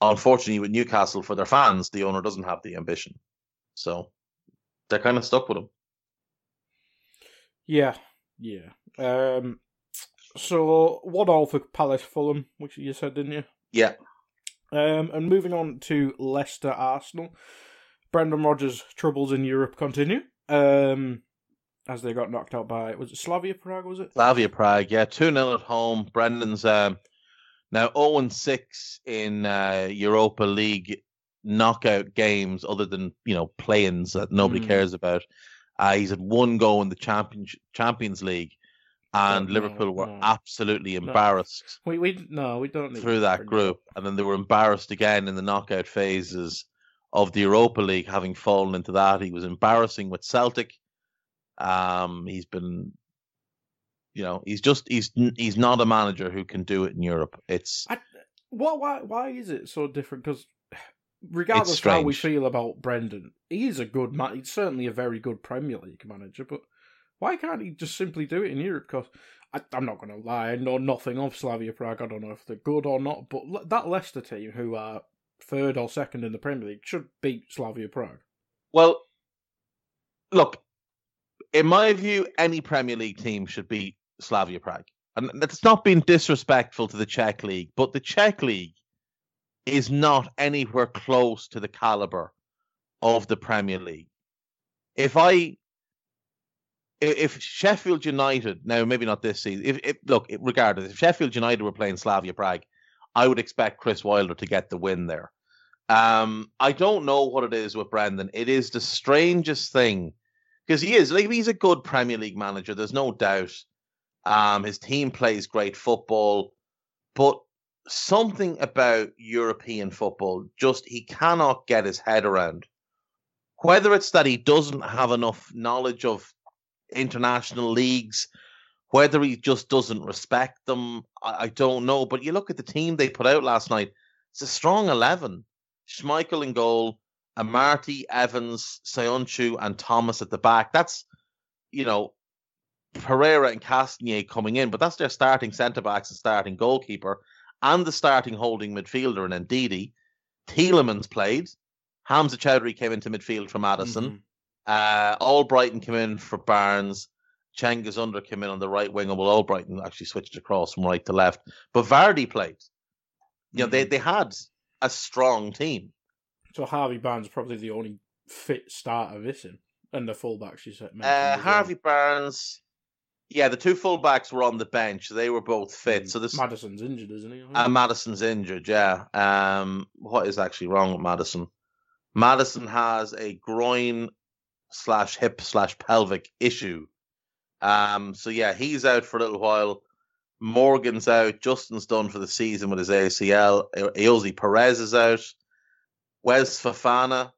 Unfortunately, with Newcastle, for their fans, the owner doesn't have the ambition, so they're kind of stuck with him. Yeah, yeah. Um, so one all for Palace Fulham, which you said, didn't you? Yeah. Um, and moving on to Leicester Arsenal, Brendan Rodgers' troubles in Europe continue. Um, as they got knocked out by was it Slavia Prague? Was it Slavia Prague? Yeah, two 0 at home. Brendan's um, now zero oh and six in uh, Europa League knockout games, other than you know play-ins that nobody mm. cares about. Uh, he's had one goal in the Champions Champions League, and no, Liverpool were no. absolutely embarrassed. No. We we no, we don't through that group, and then they were embarrassed again in the knockout phases of the Europa League, having fallen into that. He was embarrassing with Celtic. Um, he's been, you know, he's just he's he's not a manager who can do it in Europe. It's I, what why why is it so different? Because regardless of how we feel about Brendan, he is a good man. He's certainly a very good Premier League manager, but why can't he just simply do it in Europe? Because I'm not going to lie, I know nothing of Slavia Prague. I don't know if they're good or not, but that Leicester team, who are third or second in the Premier League, should beat Slavia Prague. Well, look, in my view, any Premier League team should beat Slavia Prague. And that's not being disrespectful to the Czech League, but the Czech League is not anywhere close to the caliber of the Premier League. If I if Sheffield United now maybe not this season if, if look regardless if Sheffield United were playing Slavia Prague I would expect Chris Wilder to get the win there. Um, I don't know what it is with Brendan. It is the strangest thing because he is like he's a good Premier League manager there's no doubt. Um, his team plays great football but something about European football just he cannot get his head around. Whether it's that he doesn't have enough knowledge of international leagues, whether he just doesn't respect them, I, I don't know. But you look at the team they put out last night, it's a strong 11. Schmeichel in goal, Amartey, Evans, Söyüncü, and Thomas at the back. That's, you know, Pereira and Castagne coming in, but that's their starting centre backs and starting goalkeeper and the starting holding midfielder in Ndidi. Tielemans played. Hamza Choudhury came into midfield from Addison. Mm-hmm. Uh, Albrighton came in for Barnes. Cengiz Under came in on the right wing, and well, Albrighton actually switched across from right to left. But Vardy played. You know, mm-hmm. they, they had a strong team. So Harvey Barnes is probably the only fit starter missing, and the fullbacks you said. Uh, Harvey well. Barnes, yeah, the two fullbacks were on the bench. They were both fit. Mm. So this Maddison's injured, isn't he? Uh, Maddison's injured. Yeah. Um, what is actually wrong with Maddison? Maddison has a groin slash hip slash pelvic issue. Um, so yeah, he's out for a little while. Morgan's out. Justin's done for the season with his ACL. Ayoze Perez is out. Wes Fofana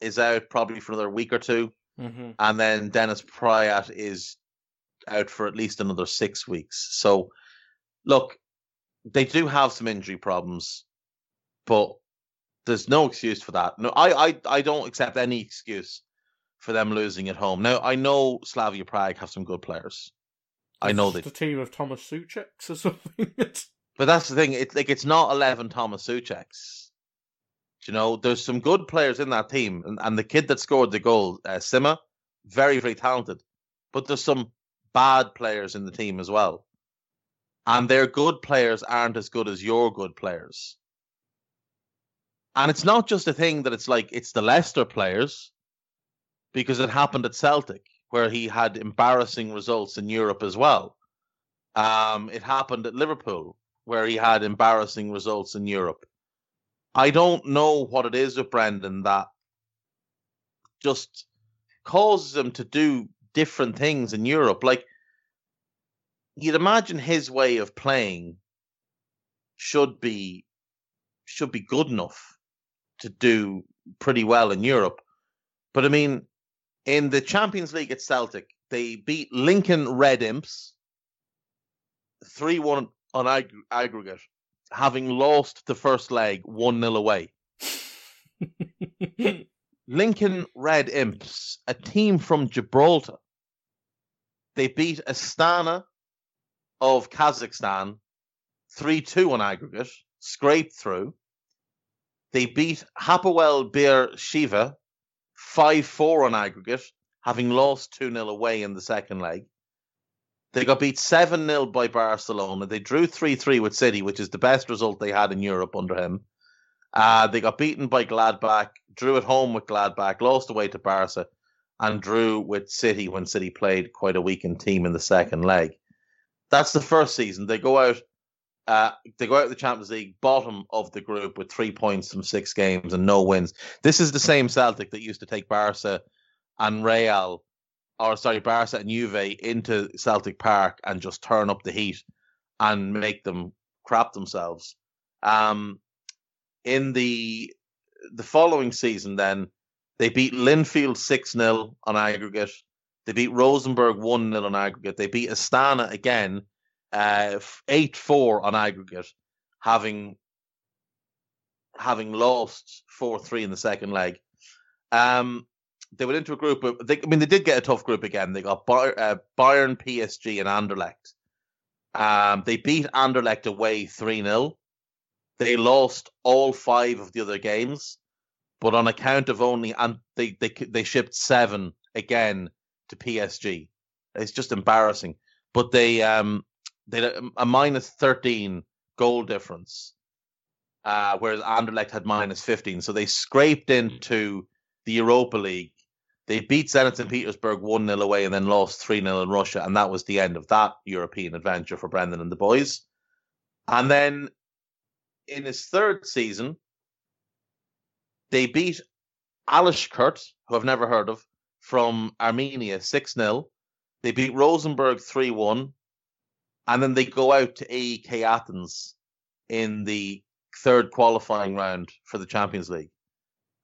is out probably for another week or 2 mm-hmm. and then Dennis Praet is out for at least another six weeks. So, look, they do have some injury problems, but there's no excuse for that. No, I, I, I don't accept any excuse for them losing at home. Now, I know Slavia Prague have some good players. I know that the team of Thomas Součeks or something. but that's the thing. It's like it's not eleven Thomas Součeks. You know, there's some good players in that team, and, and the kid that scored the goal, uh, Sima, very very talented. But there's some bad players in the team as well. And their good players aren't as good as your good players. And it's not just a thing that it's like it's the Leicester players, because it happened at Celtic, where he had embarrassing results in Europe as well. Um, it happened at Liverpool, where he had embarrassing results in Europe. I don't know what it is with Brendan that just causes him to do different things in Europe. Like you'd imagine his way of playing should be should be good enough to do pretty well in Europe. But I mean, in the Champions League at Celtic, they beat Lincoln Red Imps 3 1 on ag- aggregate, having lost the first leg 1 0 away. Lincoln Red Imps, a team from Gibraltar, they beat Astana of Kazakhstan 3 2 on aggregate, scraped through. They beat Hapoel Beersheva 5 4 on aggregate, having lost 2 0 away in the second leg. They got beat 7 0 by Barcelona. They drew 3 3 with City, which is the best result they had in Europe under him. Uh, they got beaten by Gladbach, drew at home with Gladbach, lost away to Barca, and drew with City when City played quite a weakened team in the second leg. That's the first season. They go out. Uh, they go out of the Champions League, bottom of the group with three points from six games and no wins. This is the same Celtic that used to take Barca and Real, or sorry, Barca and Juve into Celtic Park and just turn up the heat and make them crap themselves. Um, in the the following season, then they beat Linfield 6 0 on aggregate. They beat Rosenborg 1 0 on aggregate. They beat Astana again uh, 8 uh, 4 on aggregate, having having lost 4 3 in the second leg. Um, they went into a group of, they, I mean, they did get a tough group again. They got uh, Bayern, PSG, and Anderlecht. Um, they beat Anderlecht away 3 0. They lost all five of the other games but on account of only and they they they shipped seven again to PSG. It's just embarrassing. But they um they had a minus thirteen goal difference, uh, whereas Anderlecht had minus fifteen. So they scraped into the Europa League. They beat Zenit St. Petersburg 1 0 away and then lost 3 0 in Russia. And that was the end of that European adventure for Brendan and the boys. And then in his third season, they beat Alashkert, who I've never heard of, from Armenia 6 0. They beat Rosenborg 3 1. And then they go out to AEK Athens in the third qualifying round for the Champions League.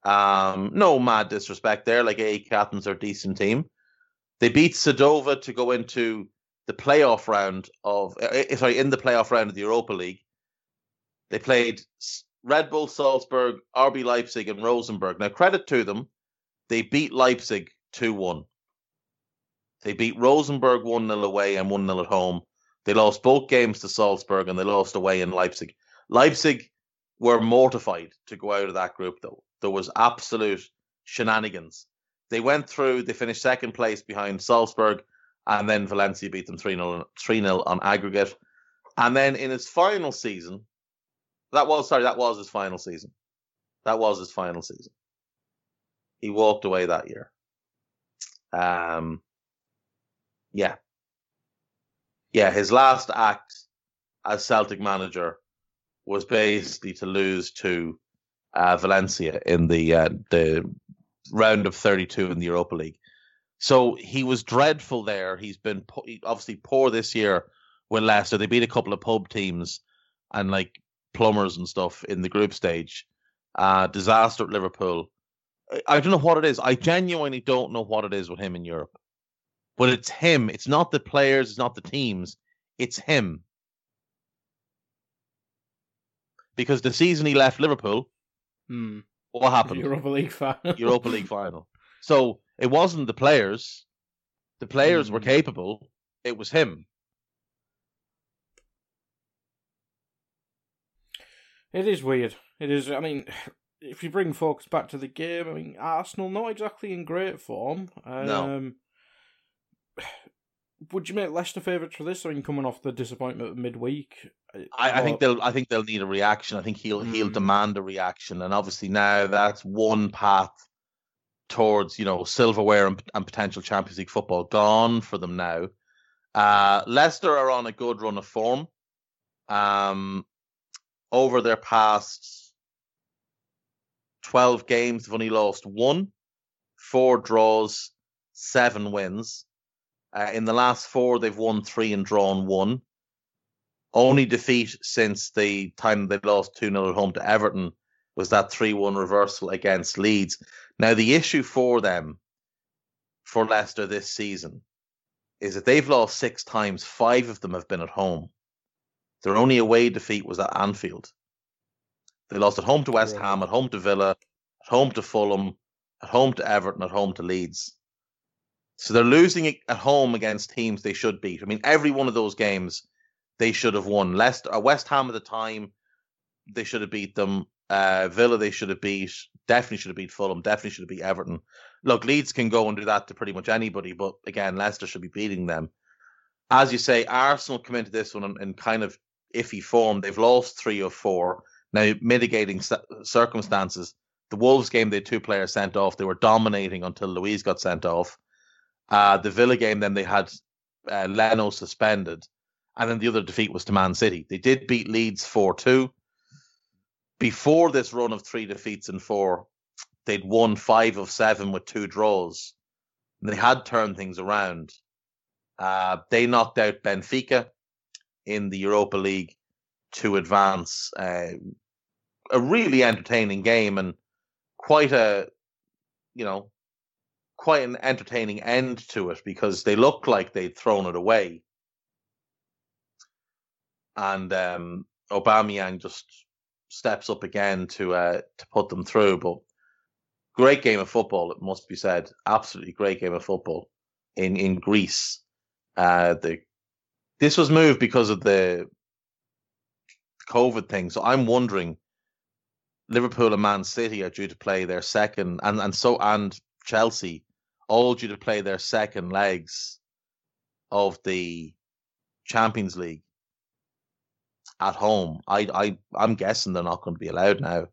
Um, no mad disrespect there. Like AEK Athens are a decent team. They beat Suduva to go into the playoff round of uh, sorry in the playoff round of the Europa League. They played Red Bull Salzburg, RB Leipzig, and Rosenborg. Now credit to them, they beat Leipzig two one. They beat Rosenborg 1 0 away and 1 0 at home. They lost both games to Salzburg and they lost away in Leipzig. Leipzig were mortified to go out of that group, though. There was absolute shenanigans. They went through, they finished second place behind Salzburg, and then Valencia beat them 3 0 on aggregate. And then in his final season, that was, sorry, that was his final season. That was his final season. He walked away that year. Um, yeah. Yeah, his last act as Celtic manager was basically to lose to uh, Valencia in the uh, the round of 32 in the Europa League. So he was dreadful there. He's been po- obviously poor this year with Leicester. They beat a couple of pub teams and like plumbers and stuff in the group stage. Uh, disaster at Liverpool. I don't know what it is. I genuinely don't know what it is with him in Europe. But it's him. It's not the players. It's not the teams. It's him. Because the season he left Liverpool, hmm. what happened? Europa League final. Europa League final. So it wasn't the players. The players were hmm. capable. It was him. It is weird. It is. I mean, if you bring focus back to the game, I mean, Arsenal not exactly in great form. Um, no would you make Leicester favourites for this? I mean, coming off the disappointment of midweek, I, I, think they'll. I think they'll need a reaction. I think he'll mm. he'll hmm. demand a reaction, and obviously now that's one path towards you know silverware and, and potential Champions League football gone for them now. Uh, Leicester are on a good run of form. Um, over their past twelve games, they've only lost one, four draws, seven wins. Uh, in the last four, they've won three and drawn one. Only defeat since the time they lost 2 0 at home to Everton was that 3 1 reversal against Leeds. Now, the issue for them, for Leicester this season, is that they've lost six times, five of them have been at home. Their only away defeat was at Anfield. They lost at home to West Ham, at home to Villa, at home to Fulham, at home to Everton, at home to Leeds. So they're losing at home against teams they should beat. I mean, every one of those games they should have won. Leicester, uh, West Ham at the time, they should have beat them. Uh, Villa, they should have beat. Definitely should have beat Fulham. Definitely should have beat Everton. Look, Leeds can go and do that to pretty much anybody, but again, Leicester should be beating them. As you say, Arsenal come into this one in, in kind of iffy form. They've lost three or four. Now, mitigating circumstances. The Wolves game, they had two players sent off. They were dominating until Luiz got sent off. Uh, the Villa game, then they had uh, Leno suspended, and then the other defeat was to Man City. They did beat Leeds four two. Before this run of three defeats and four, they'd won five of seven with two draws. And they had turned things around. Uh, they knocked out Benfica in the Europa League to advance. Uh, a really entertaining game and quite a, you know, quite an entertaining end to it because they looked like they'd thrown it away. And um, Aubameyang just steps up again to uh, to put them through. But great game of football, it must be said. Absolutely great game of football in in Greece. Uh, the this was moved because of the COVID thing. So I'm wondering, Liverpool and Man City are due to play their second, and and so and Chelsea all due to play their second legs of the Champions League at home. I I I'm guessing they're not going to be allowed now.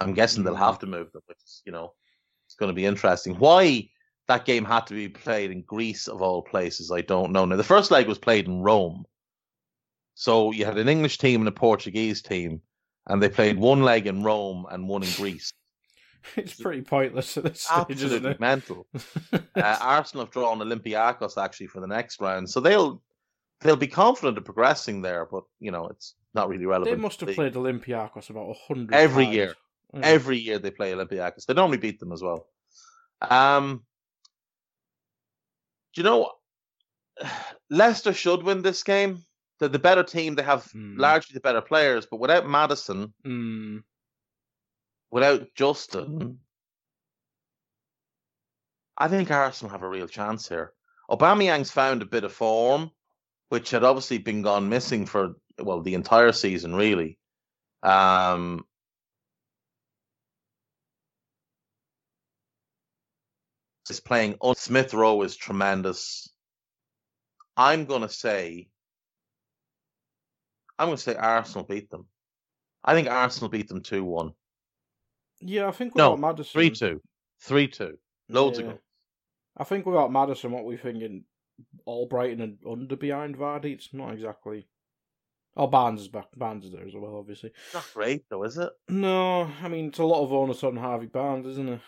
I'm guessing they'll mm. have to move them, which is, you know, it's going to be interesting. Why that game had to be played in Greece of all places, I don't know. Now the first leg was played in Rome. So you had an English team and a Portuguese team, and they played one leg in Rome and one in Greece. it's pretty pointless at this stage, isn't it? mental. uh, Arsenal have drawn Olympiacos actually for the next round, so they'll they'll be confident of progressing there. But you know, it's not really relevant. They must have played Olympiacos about a hundred every times. year. Mm. Every year they play Olympiacos. They normally beat them as well. Um, do you know Leicester should win this game? They're the better team. They have mm. largely the better players, but without Maddison, mm. Without Justin, I think Arsenal have a real chance here. Aubameyang's found a bit of form, which had obviously been gone missing for well the entire season, really. Um, is playing. Smith Rowe is tremendous. I'm gonna say, I'm gonna say Arsenal beat them. I think Arsenal beat them two one. Yeah, I think without Maddison, no three two, three two, loads yeah. of goals. I think without Maddison, what we're thinking, Albrighton and under behind Vardy. It's not exactly. Oh, Barnes is back. Barnes is there as well, obviously. Not great though, is it? No, I mean it's a lot of onus on Harvey Barnes, isn't it?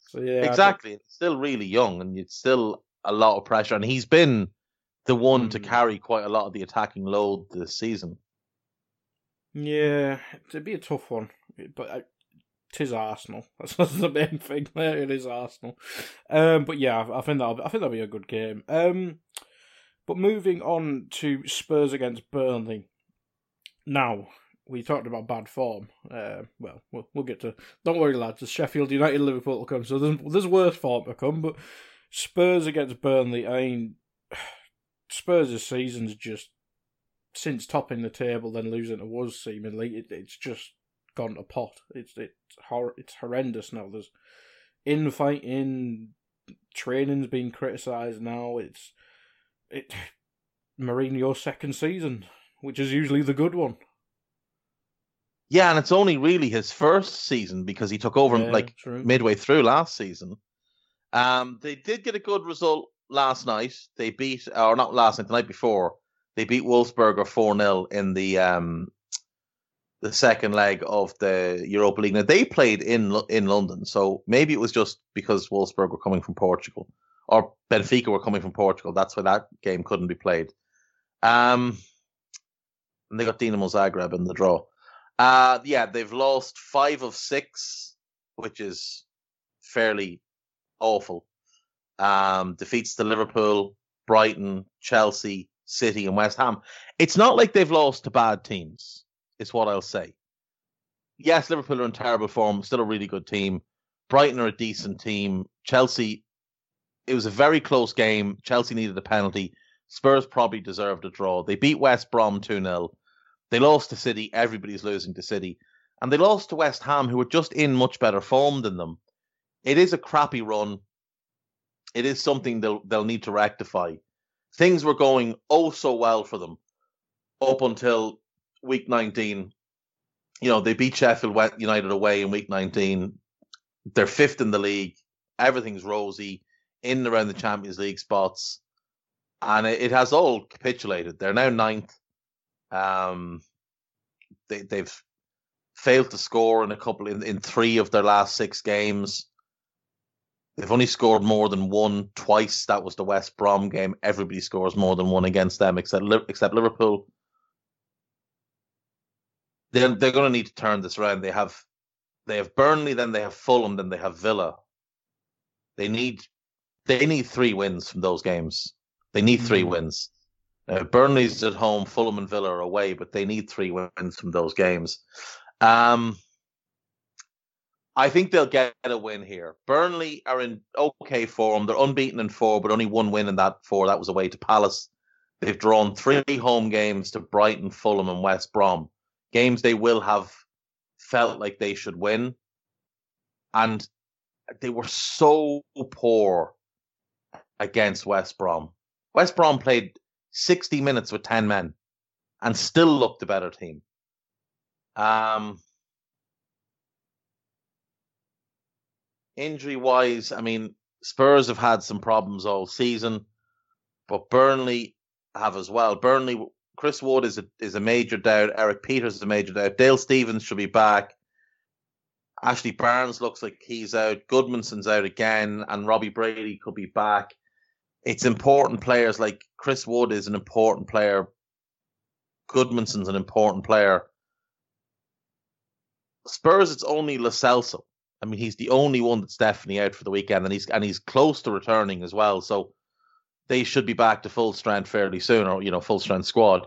So yeah, exactly. It's still really young, and it's still a lot of pressure. And he's been the one mm. to carry quite a lot of the attacking load this season. Yeah, it'd be a tough one, but uh, it is Arsenal. That's, the main thing. There, it is Arsenal. Um, but yeah, I, I think that I think that'll be a good game. Um, but moving on to Spurs against Burnley. Now, we talked about bad form. Uh, well, well, we'll get to. Don't worry, lads. It's Sheffield United, Liverpool will come, so there's, there's worse form to come. But Spurs against Burnley. I mean, Spurs' season's just since topping the table, then losing to us seemingly. It, it's just gone to pot. It's it's hor- it's horrendous now. There's infighting, training's being criticised now. It's it Mourinho's second season, which is usually the good one. Yeah, and it's only really his first season because he took over yeah, like true. midway through last season. Um, they did get a good result last night. They beat, or not last night, the night before. They beat Wolfsberger four 0 in the um the second leg of the Europa League. Now they played in in London, so maybe it was just because Wolfsburg were coming from Portugal or Benfica were coming from Portugal. That's why that game couldn't be played. Um, and they got Dinamo Zagreb in the draw. Uh, yeah, they've lost five of six, which is fairly awful. Um, defeats to Liverpool, Brighton, Chelsea, City, and West Ham. It's not like they've lost to bad teams, is what I'll say. Yes, Liverpool are in terrible form, still a really good team. Brighton are a decent team. Chelsea, it was a very close game. Chelsea needed a penalty. Spurs probably deserved a draw. They beat West Brom 2 0. They lost to City. Everybody's losing to City. And they lost to West Ham, who were just in much better form than them. It is a crappy run. It is something they'll they'll need to rectify. Things were going oh so well for them up until week 19. You know, they beat Sheffield United away in week 19. They're fifth in the league. Everything's rosy in and around the Champions League spots. And it, it has all capitulated. They're now ninth. Um, they, they've failed to score in a couple in, in three of their last six games. They've only scored more than one twice. That was the West Brom game. Everybody scores more than one against them, except except Liverpool. They're they're going to need to turn this around. They have they have Burnley, then they have Fulham, then they have Villa. They need they need three wins from those games. They need three mm. wins. Uh, Burnley's at home, Fulham and Villa are away, but they need three wins from those games. Um, I think they'll get a win here. Burnley are in okay form. They're unbeaten in four, but only one win in that four. That was away to Palace. They've drawn three home games to Brighton, Fulham, and West Brom. Games they will have felt like they should win. And they were so poor against West Brom. West Brom played 60 minutes with 10 men and still looked the better team. Um, injury wise, I mean, Spurs have had some problems all season, but Burnley have as well. Burnley, Chris Wood is a is a major doubt. Erik Pieters is a major doubt. Dale Stephens should be back. Ashley Barnes looks like he's out. Gudmundsson's out again, and Robbie Brady could be back it's important players like Chris Wood is an important player. Gudmundsson's an important player. Spurs, it's only Celso. I mean, he's the only one that's definitely out for the weekend, and he's and he's close to returning as well. So they should be back to full strength fairly soon, or you know, full strength squad.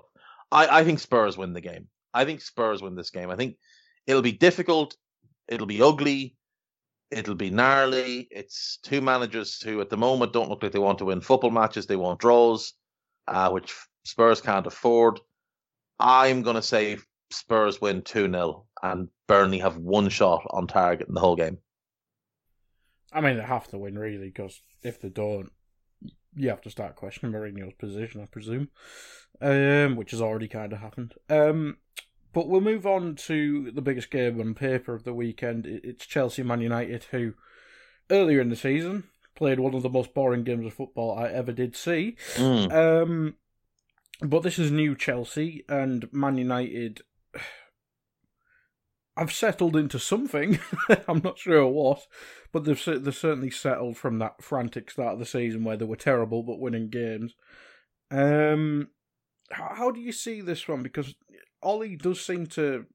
I, I think Spurs win the game. I think Spurs win this game. I think it'll be difficult. It'll be ugly. It'll be gnarly. It's two managers who, at the moment, don't look like they want to win football matches. They want draws, uh, which Spurs can't afford. I'm going to say Spurs win 2 0 and Burnley have one shot on target in the whole game. I mean, they have to win, really, because if they don't, you have to start questioning Mourinho's position, I presume, um, which has already kind of happened. Um, but we'll move on to the biggest game on paper of the weekend. It's Chelsea Man United, who earlier in the season played one of the most boring games of football I ever did see. Mm. Um, but this is new Chelsea, and Man United I've settled into something. I'm not sure what, but they've they've certainly settled from that frantic start of the season where they were terrible but winning games. Um, how, how do you see this one? Because Ollie does seem to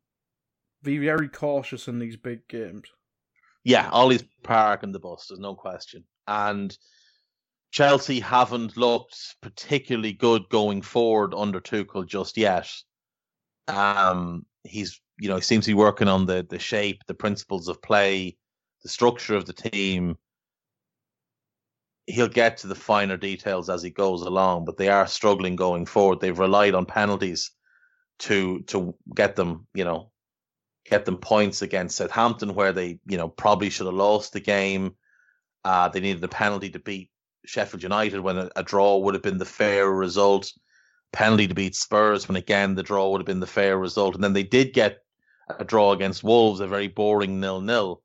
be very cautious in these big games. Yeah, Ollie's parking the bus. There's no question, and Chelsea haven't looked particularly good going forward under Tuchel just yet. Um, he's you know, he seems to be working on the the shape, the principles of play, the structure of the team. He'll get to the finer details as he goes along, but they are struggling going forward. They've relied on penalties to to get them, you know, get them points against Southampton, where they, you know, probably should have lost the game. Uh, they needed a penalty to beat Sheffield United when a, a draw would have been the fair result penalty to beat Spurs when again the draw would have been the fair result. And then they did get a draw against Wolves, a very boring nil nil.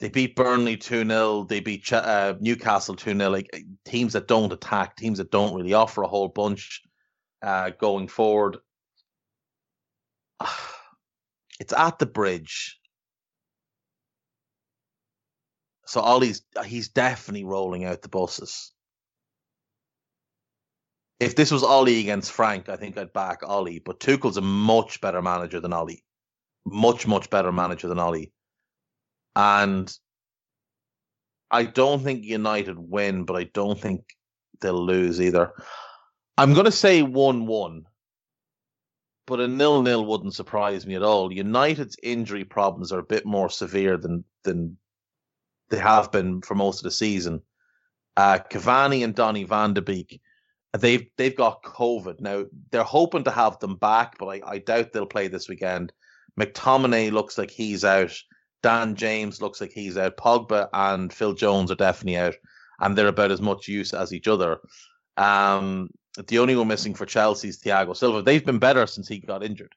They beat Burnley 2 0. They beat uh, Newcastle 2 0. Like teams that don't attack, teams that don't really offer a whole bunch uh, going forward. It's at the bridge. So Ollie's he's definitely rolling out the buses if this was Ollie against Frank, I think I'd back Ollie. But Tuchel's a much better manager than Ollie. Much, much better manager than Ollie. And I don't think United win, but I don't think they'll lose either. I'm going to say 1 1, but a nil nil wouldn't surprise me at all. United's injury problems are a bit more severe than, than they have been for most of the season. Uh, Cavani and Donny van de Beek They've they've got COVID now. They're hoping to have them back, but I, I doubt they'll play this weekend. McTominay looks like he's out. Dan James looks like he's out. Pogba and Phil Jones are definitely out, and they're about as much use as each other. Um, the only one missing for Chelsea is Thiago Silva. They've been better since he got injured.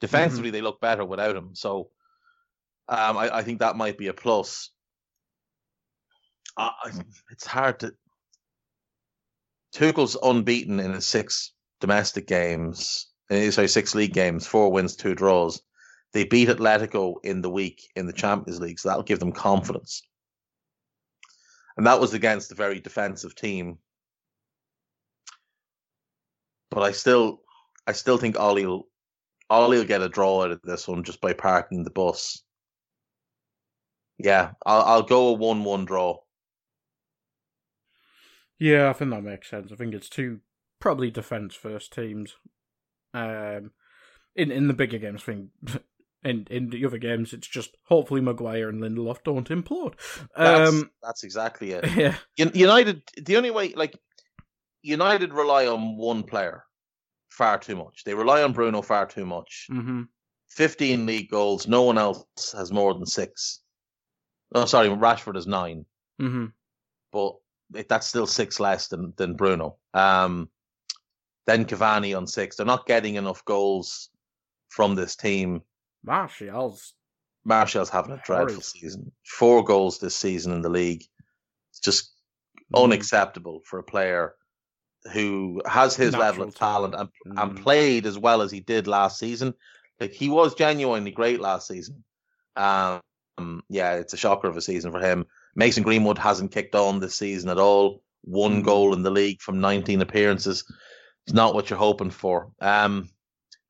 Defensively, mm-hmm. they look better without him. So um, I, I, think that might be a plus. Uh, it's hard to Tuchel's unbeaten in his six domestic games. Eh, sorry, six league games, four wins, two draws. They beat Atletico in the week in the Champions League, so that'll give them confidence. And that was against a very defensive team. But I still, I still think Ollie will, Ollie will get a draw out of this one just by parking the bus. Yeah, I'll, I'll go a one-one draw. Yeah, I think that makes sense. I think it's two probably defense first teams. Um, in in the bigger games, I think in in the other games, it's just hopefully Maguire and Lindelof don't implode. Um, that's, that's exactly it. Yeah, United. The only way, like United, rely on one player far too much. They rely on Bruno far too much. Mm-hmm. Fifteen league goals. No one else has more than six. Oh, sorry, Rashford is 9 mm-hmm. But that's still six less than than Bruno. Um, then Cavani on six. They're not getting enough goals from this team. Martial's Martial's having a dreadful season. Four goals this season in the league. It's just mm. unacceptable for a player who has his Natural level of talent, talent. and, mm. and played as well as he did last season. Like he was genuinely great last season. Um, yeah, it's a shocker of a season for him. Mason Greenwood hasn't kicked on this season at all. One mm. goal in the league from 19 appearances. It's not what you're hoping for. Um,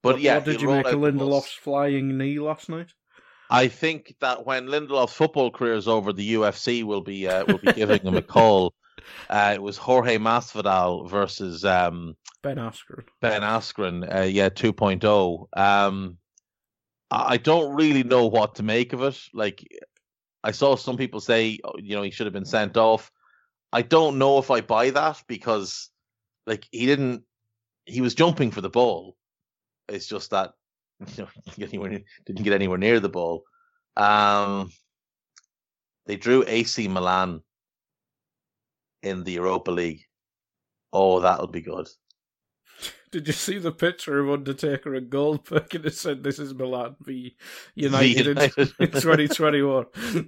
but what, yeah, what did you make of Lindelof's flying knee last night? I think that when Lindelof's football career is over, the UFC will be uh, will be giving him a call. Uh, it was Jorge Masvidal versus um, Ben Askren. Ben Askren, uh, yeah, 2.0. Um, I don't really know what to make of it. Like, I saw some people say, oh, you know, he should have been sent off. I don't know if I buy that because, like, he didn't. He was jumping for the ball. It's just that, you know, didn't get anywhere near the ball. Um, they drew AC Milan in the Europa League. Oh, that'll be good. Did you see the picture of Undertaker and Goldberg and it said this is Milan v United, United. in 2021?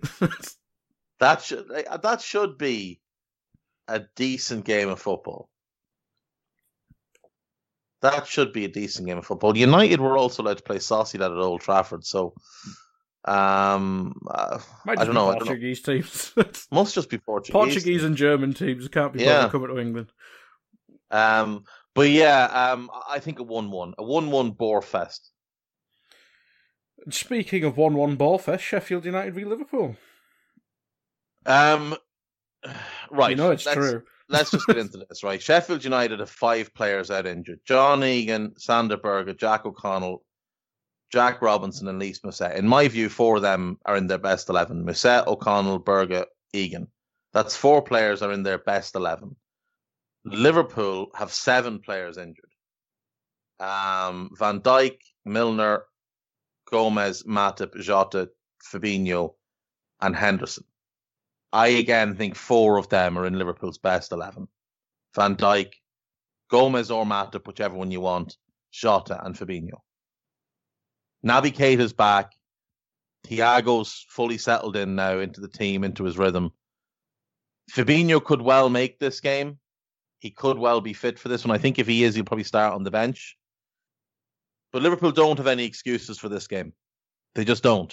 that should that should be a decent game of football. That should be a decent game of football. United were also allowed to play Sociedad at Old Trafford, so um, uh, I don't know. Portuguese don't know. teams. Must just be Portuguese. Portuguese and German teams can't be yeah. coming to England. Um, but yeah, um, I think a one-one, a one-one bore fest. Speaking of one-one ball fest, Sheffield United v Liverpool. Um, right. You know it's let's, true. let's just get into this. Right, Sheffield United have five players out injured: John Egan, Sander Berge, Jack O'Connell, Jack Robinson, and Lys Mousset. In my view, four of them are in their best eleven: Mousset, O'Connell, Berge, Egan. That's four players are in their best eleven. Liverpool have seven players injured. Um, Van Dijk, Milner, Gomez, Matip, Jota, Fabinho, and Henderson. I again think four of them are in Liverpool's best 11. Van Dijk, Gomez or Matip, whichever one you want, Jota and Fabinho. Naby Keita's back. Thiago's fully settled in now into the team, into his rhythm. Fabinho could well make this game he could well be fit for this one. I think if he is, he'll probably start on the bench. But Liverpool don't have any excuses for this game. They just don't.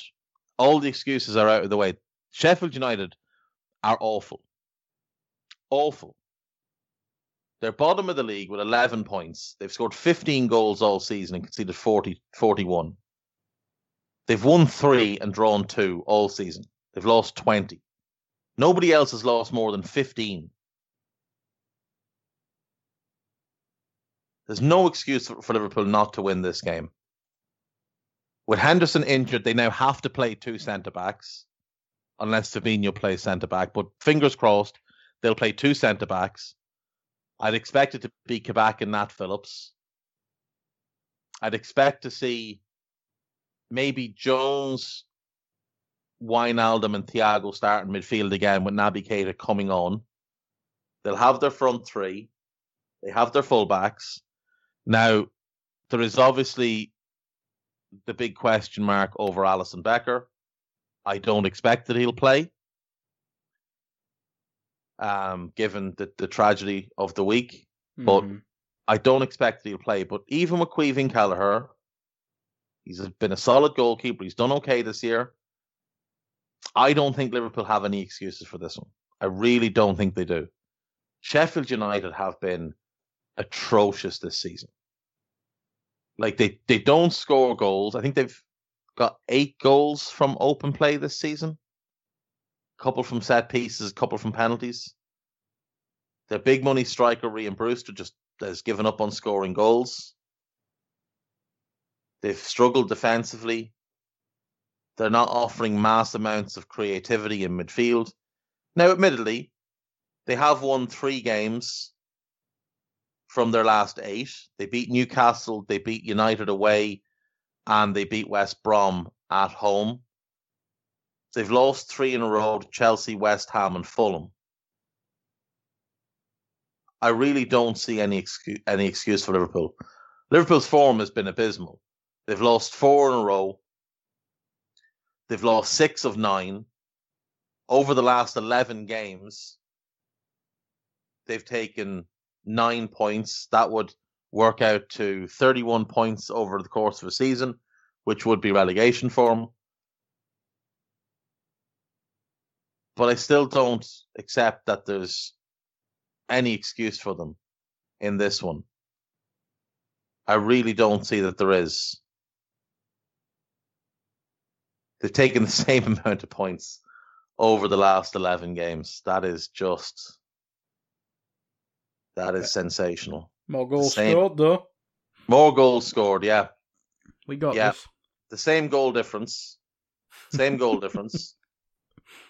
All the excuses are out of the way. Sheffield United are awful. Awful. They're bottom of the league with 11 points. They've scored 15 goals all season and conceded 40, 41. They've won three and drawn two all season. They've lost 20. Nobody else has lost more than 15 There's no excuse for Liverpool not to win this game. With Henderson injured, they now have to play two centre backs, unless Fabinho plays centre back. But fingers crossed, they'll play two centre backs. I'd expect it to be Kabak and Nat Phillips. I'd expect to see maybe Jones, Wijnaldum, and Thiago start in midfield again with Naby Keita coming on. They'll have their front three. They have their fullbacks. Now, there is obviously the big question mark over Alisson Becker. I don't expect that he'll play, um, given the, the tragedy of the week. Mm. But. I don't expect that he'll play. But even with Caoimhín Kelleher, he's been a solid goalkeeper. He's done okay this year. I don't think Liverpool have any excuses for this one. I really don't think they do. Sheffield United have been atrocious this season. Like they they don't score goals. I think they've got eight goals from open play this season. A couple from set pieces, a couple from penalties. Their big money striker Ryan Brewster just has given up on scoring goals. They've struggled defensively. They're not offering mass amounts of creativity in midfield. Now, admittedly, they have won three games from their last eight. They beat Newcastle, they beat United away, and they beat West Brom at home. They've lost three in a row to Chelsea, West Ham, and Fulham. I really don't see any excuse, any excuse for Liverpool. Liverpool's form has been abysmal. They've lost four in a row. They've lost six of nine. Over the last 11 games, they've taken nine points. That would work out to 31 points over the course of a season, which would be relegation for them. But I still don't accept that there's any excuse for them in this one. I really don't see that there is. they've taken the same amount of points over the last 11 games. That is just that is sensational. More goals Same. scored though. More goals scored, yeah. We got Yeah. this. The same goal difference. Same goal difference.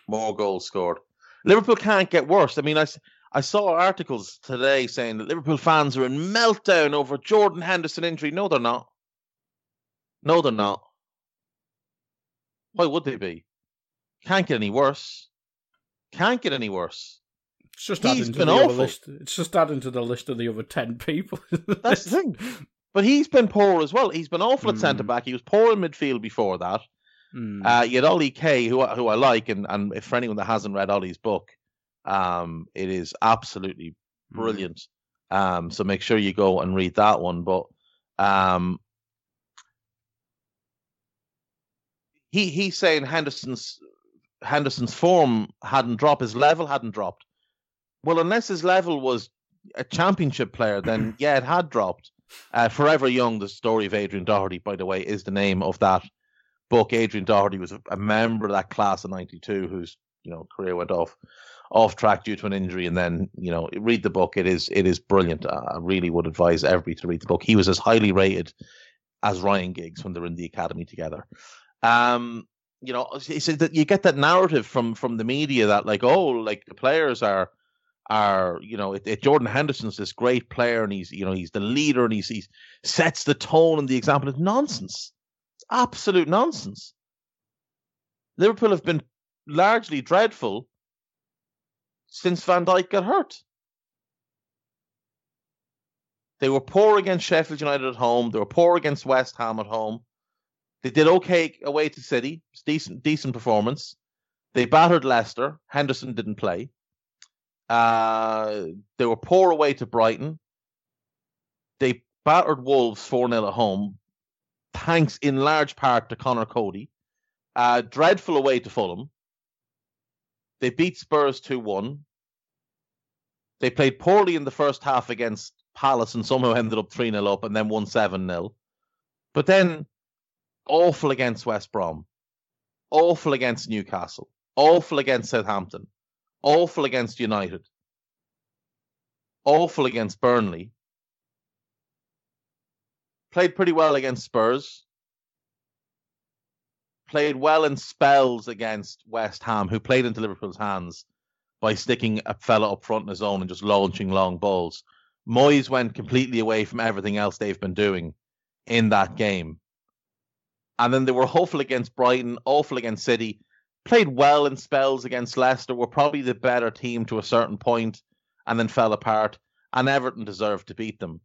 More goals scored. Liverpool can't get worse. I mean, I, I saw articles today saying that Liverpool fans are in meltdown over Jordan Henderson injury. No, they're not. No, they're not. Why would they be? Can't get any worse. Can't get any worse. It's just He's adding to been the other awful. list. It's just adding to the list of the other ten people. That's the thing. But he's been poor as well. He's been awful at Mm. centre back. He was poor in midfield before that. Hmm. Uh, you had Ollie Kay, who I- who I like, and and if for anyone that hasn't read Ollie's book, um, it is absolutely brilliant. Um, so make sure you go and read that one. But um, he he's saying Henderson's Henderson's form hadn't dropped, his level hadn't dropped. Well, unless his level was a championship player, then yeah, it had dropped. Uh, Forever Young, the story of Adrian Doherty, by the way, is the name of that book. Adrian Doherty was a, member of that class of '92 whose you know career went off off track due to an injury, and then you know read the book. It is it is brilliant. I really would advise everybody to read the book. He was as highly rated as Ryan Giggs when they're in the academy together. Um, you know, that you get that narrative from from the media that like oh like the players are are you know it, it, Jordan Henderson's this great player and he's you know he's the leader and he's he's sets the tone and the example. It's nonsense. It's absolute nonsense. Liverpool have been largely dreadful since Van Dijk got hurt. They were poor against Sheffield United at home. They were poor against West Ham at home. They did okay away to City. It's decent, decent performance. They battered Leicester. Henderson didn't play. Uh, they were poor away to Brighton. They battered Wolves 4 0 at home, thanks in large part to Conor Coady. Uh, dreadful away to Fulham. They beat Spurs 2 1. They played poorly in the first half against Palace and somehow ended up 3 0 up and then won 7 0. But then awful against West Brom, awful against Newcastle, awful against Southampton, awful against United, awful against Burnley. Played pretty well against Spurs. Played well in spells against West Ham, who played into Liverpool's hands by sticking a fella up front in his own and just launching long balls. Moyes went completely away from everything else they've been doing in that game. And then they were awful against Brighton, awful against City, played well in spells against Leicester, were probably the better team to a certain point, and then fell apart. And Everton deserved to beat them.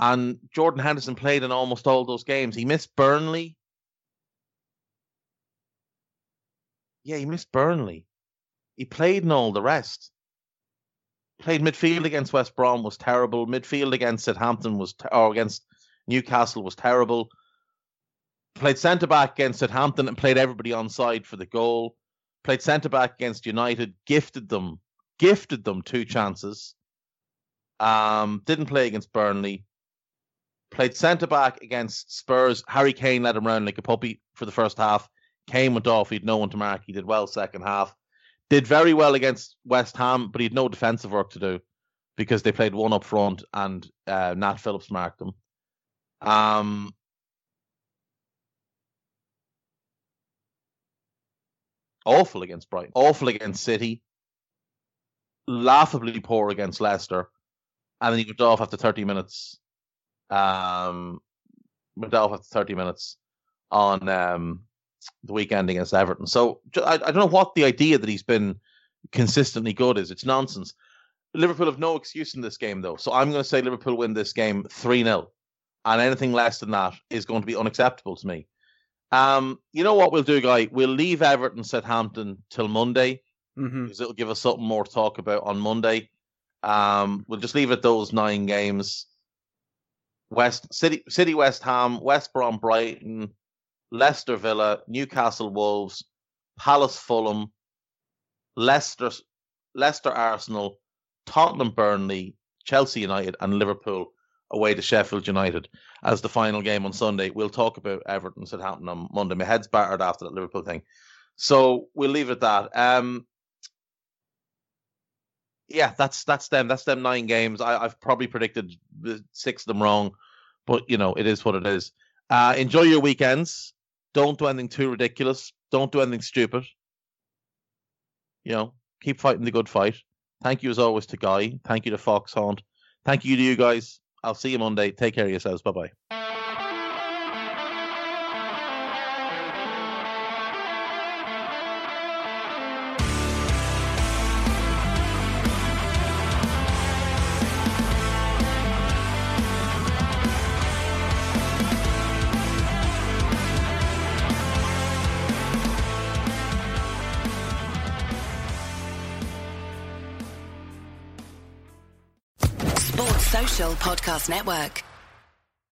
And Jordan Henderson played in almost all those games. He missed Burnley. Yeah, he missed Burnley. He played in all the rest. Played midfield against West Brom was terrible. Midfield against Southampton was ter- or against Newcastle was terrible. Played centre back against Southampton and played everybody on side for the goal. Played centre back against United, gifted them, gifted them two chances. Um, didn't play against Burnley. Played centre back against Spurs. Harry Kane let him round like a puppy for the first half. Kane went off. He had no one to mark. He did well second half. Did very well against West Ham, but he had no defensive work to do because they played one up front and uh, Nat Phillips marked them. Um, awful against Brighton, awful against City, laughably poor against Leicester, and then he went off after 30 minutes. Um, went off after 30 minutes on um, the weekend against Everton. So I, I don't know what the idea that he's been consistently good is. It's nonsense. Liverpool have no excuse in this game, though. So I'm going to say Liverpool win this game 3 0. And anything less than that is going to be unacceptable to me. Um, you know what we'll do, guy? We'll leave Everton Southampton till Monday because it'll give us something more to talk about on Monday. Um, we'll just leave it those nine games. West City, City, West Ham, West Brom, Brighton, Leicester, Villa, Newcastle, Wolves, Palace, Fulham, Leicester, Leicester, Arsenal, Tottenham, Burnley, Chelsea United, and Liverpool away to Sheffield United as the final game on Sunday. We'll talk about Everton happened on Monday. My head's battered after that Liverpool thing. So we'll leave it at that. Um, yeah, that's that's them. That's them nine games. I, have probably predicted six of them wrong, but you know it is what it is. Uh, enjoy your weekends. Don't do anything too ridiculous. Don't do anything stupid. You know, keep fighting the good fight. Thank you as always to Guy. Thank you to Foxhound. Thank you to you guys. I'll see you Monday. Take care of yourselves. Bye bye. Podcast Network.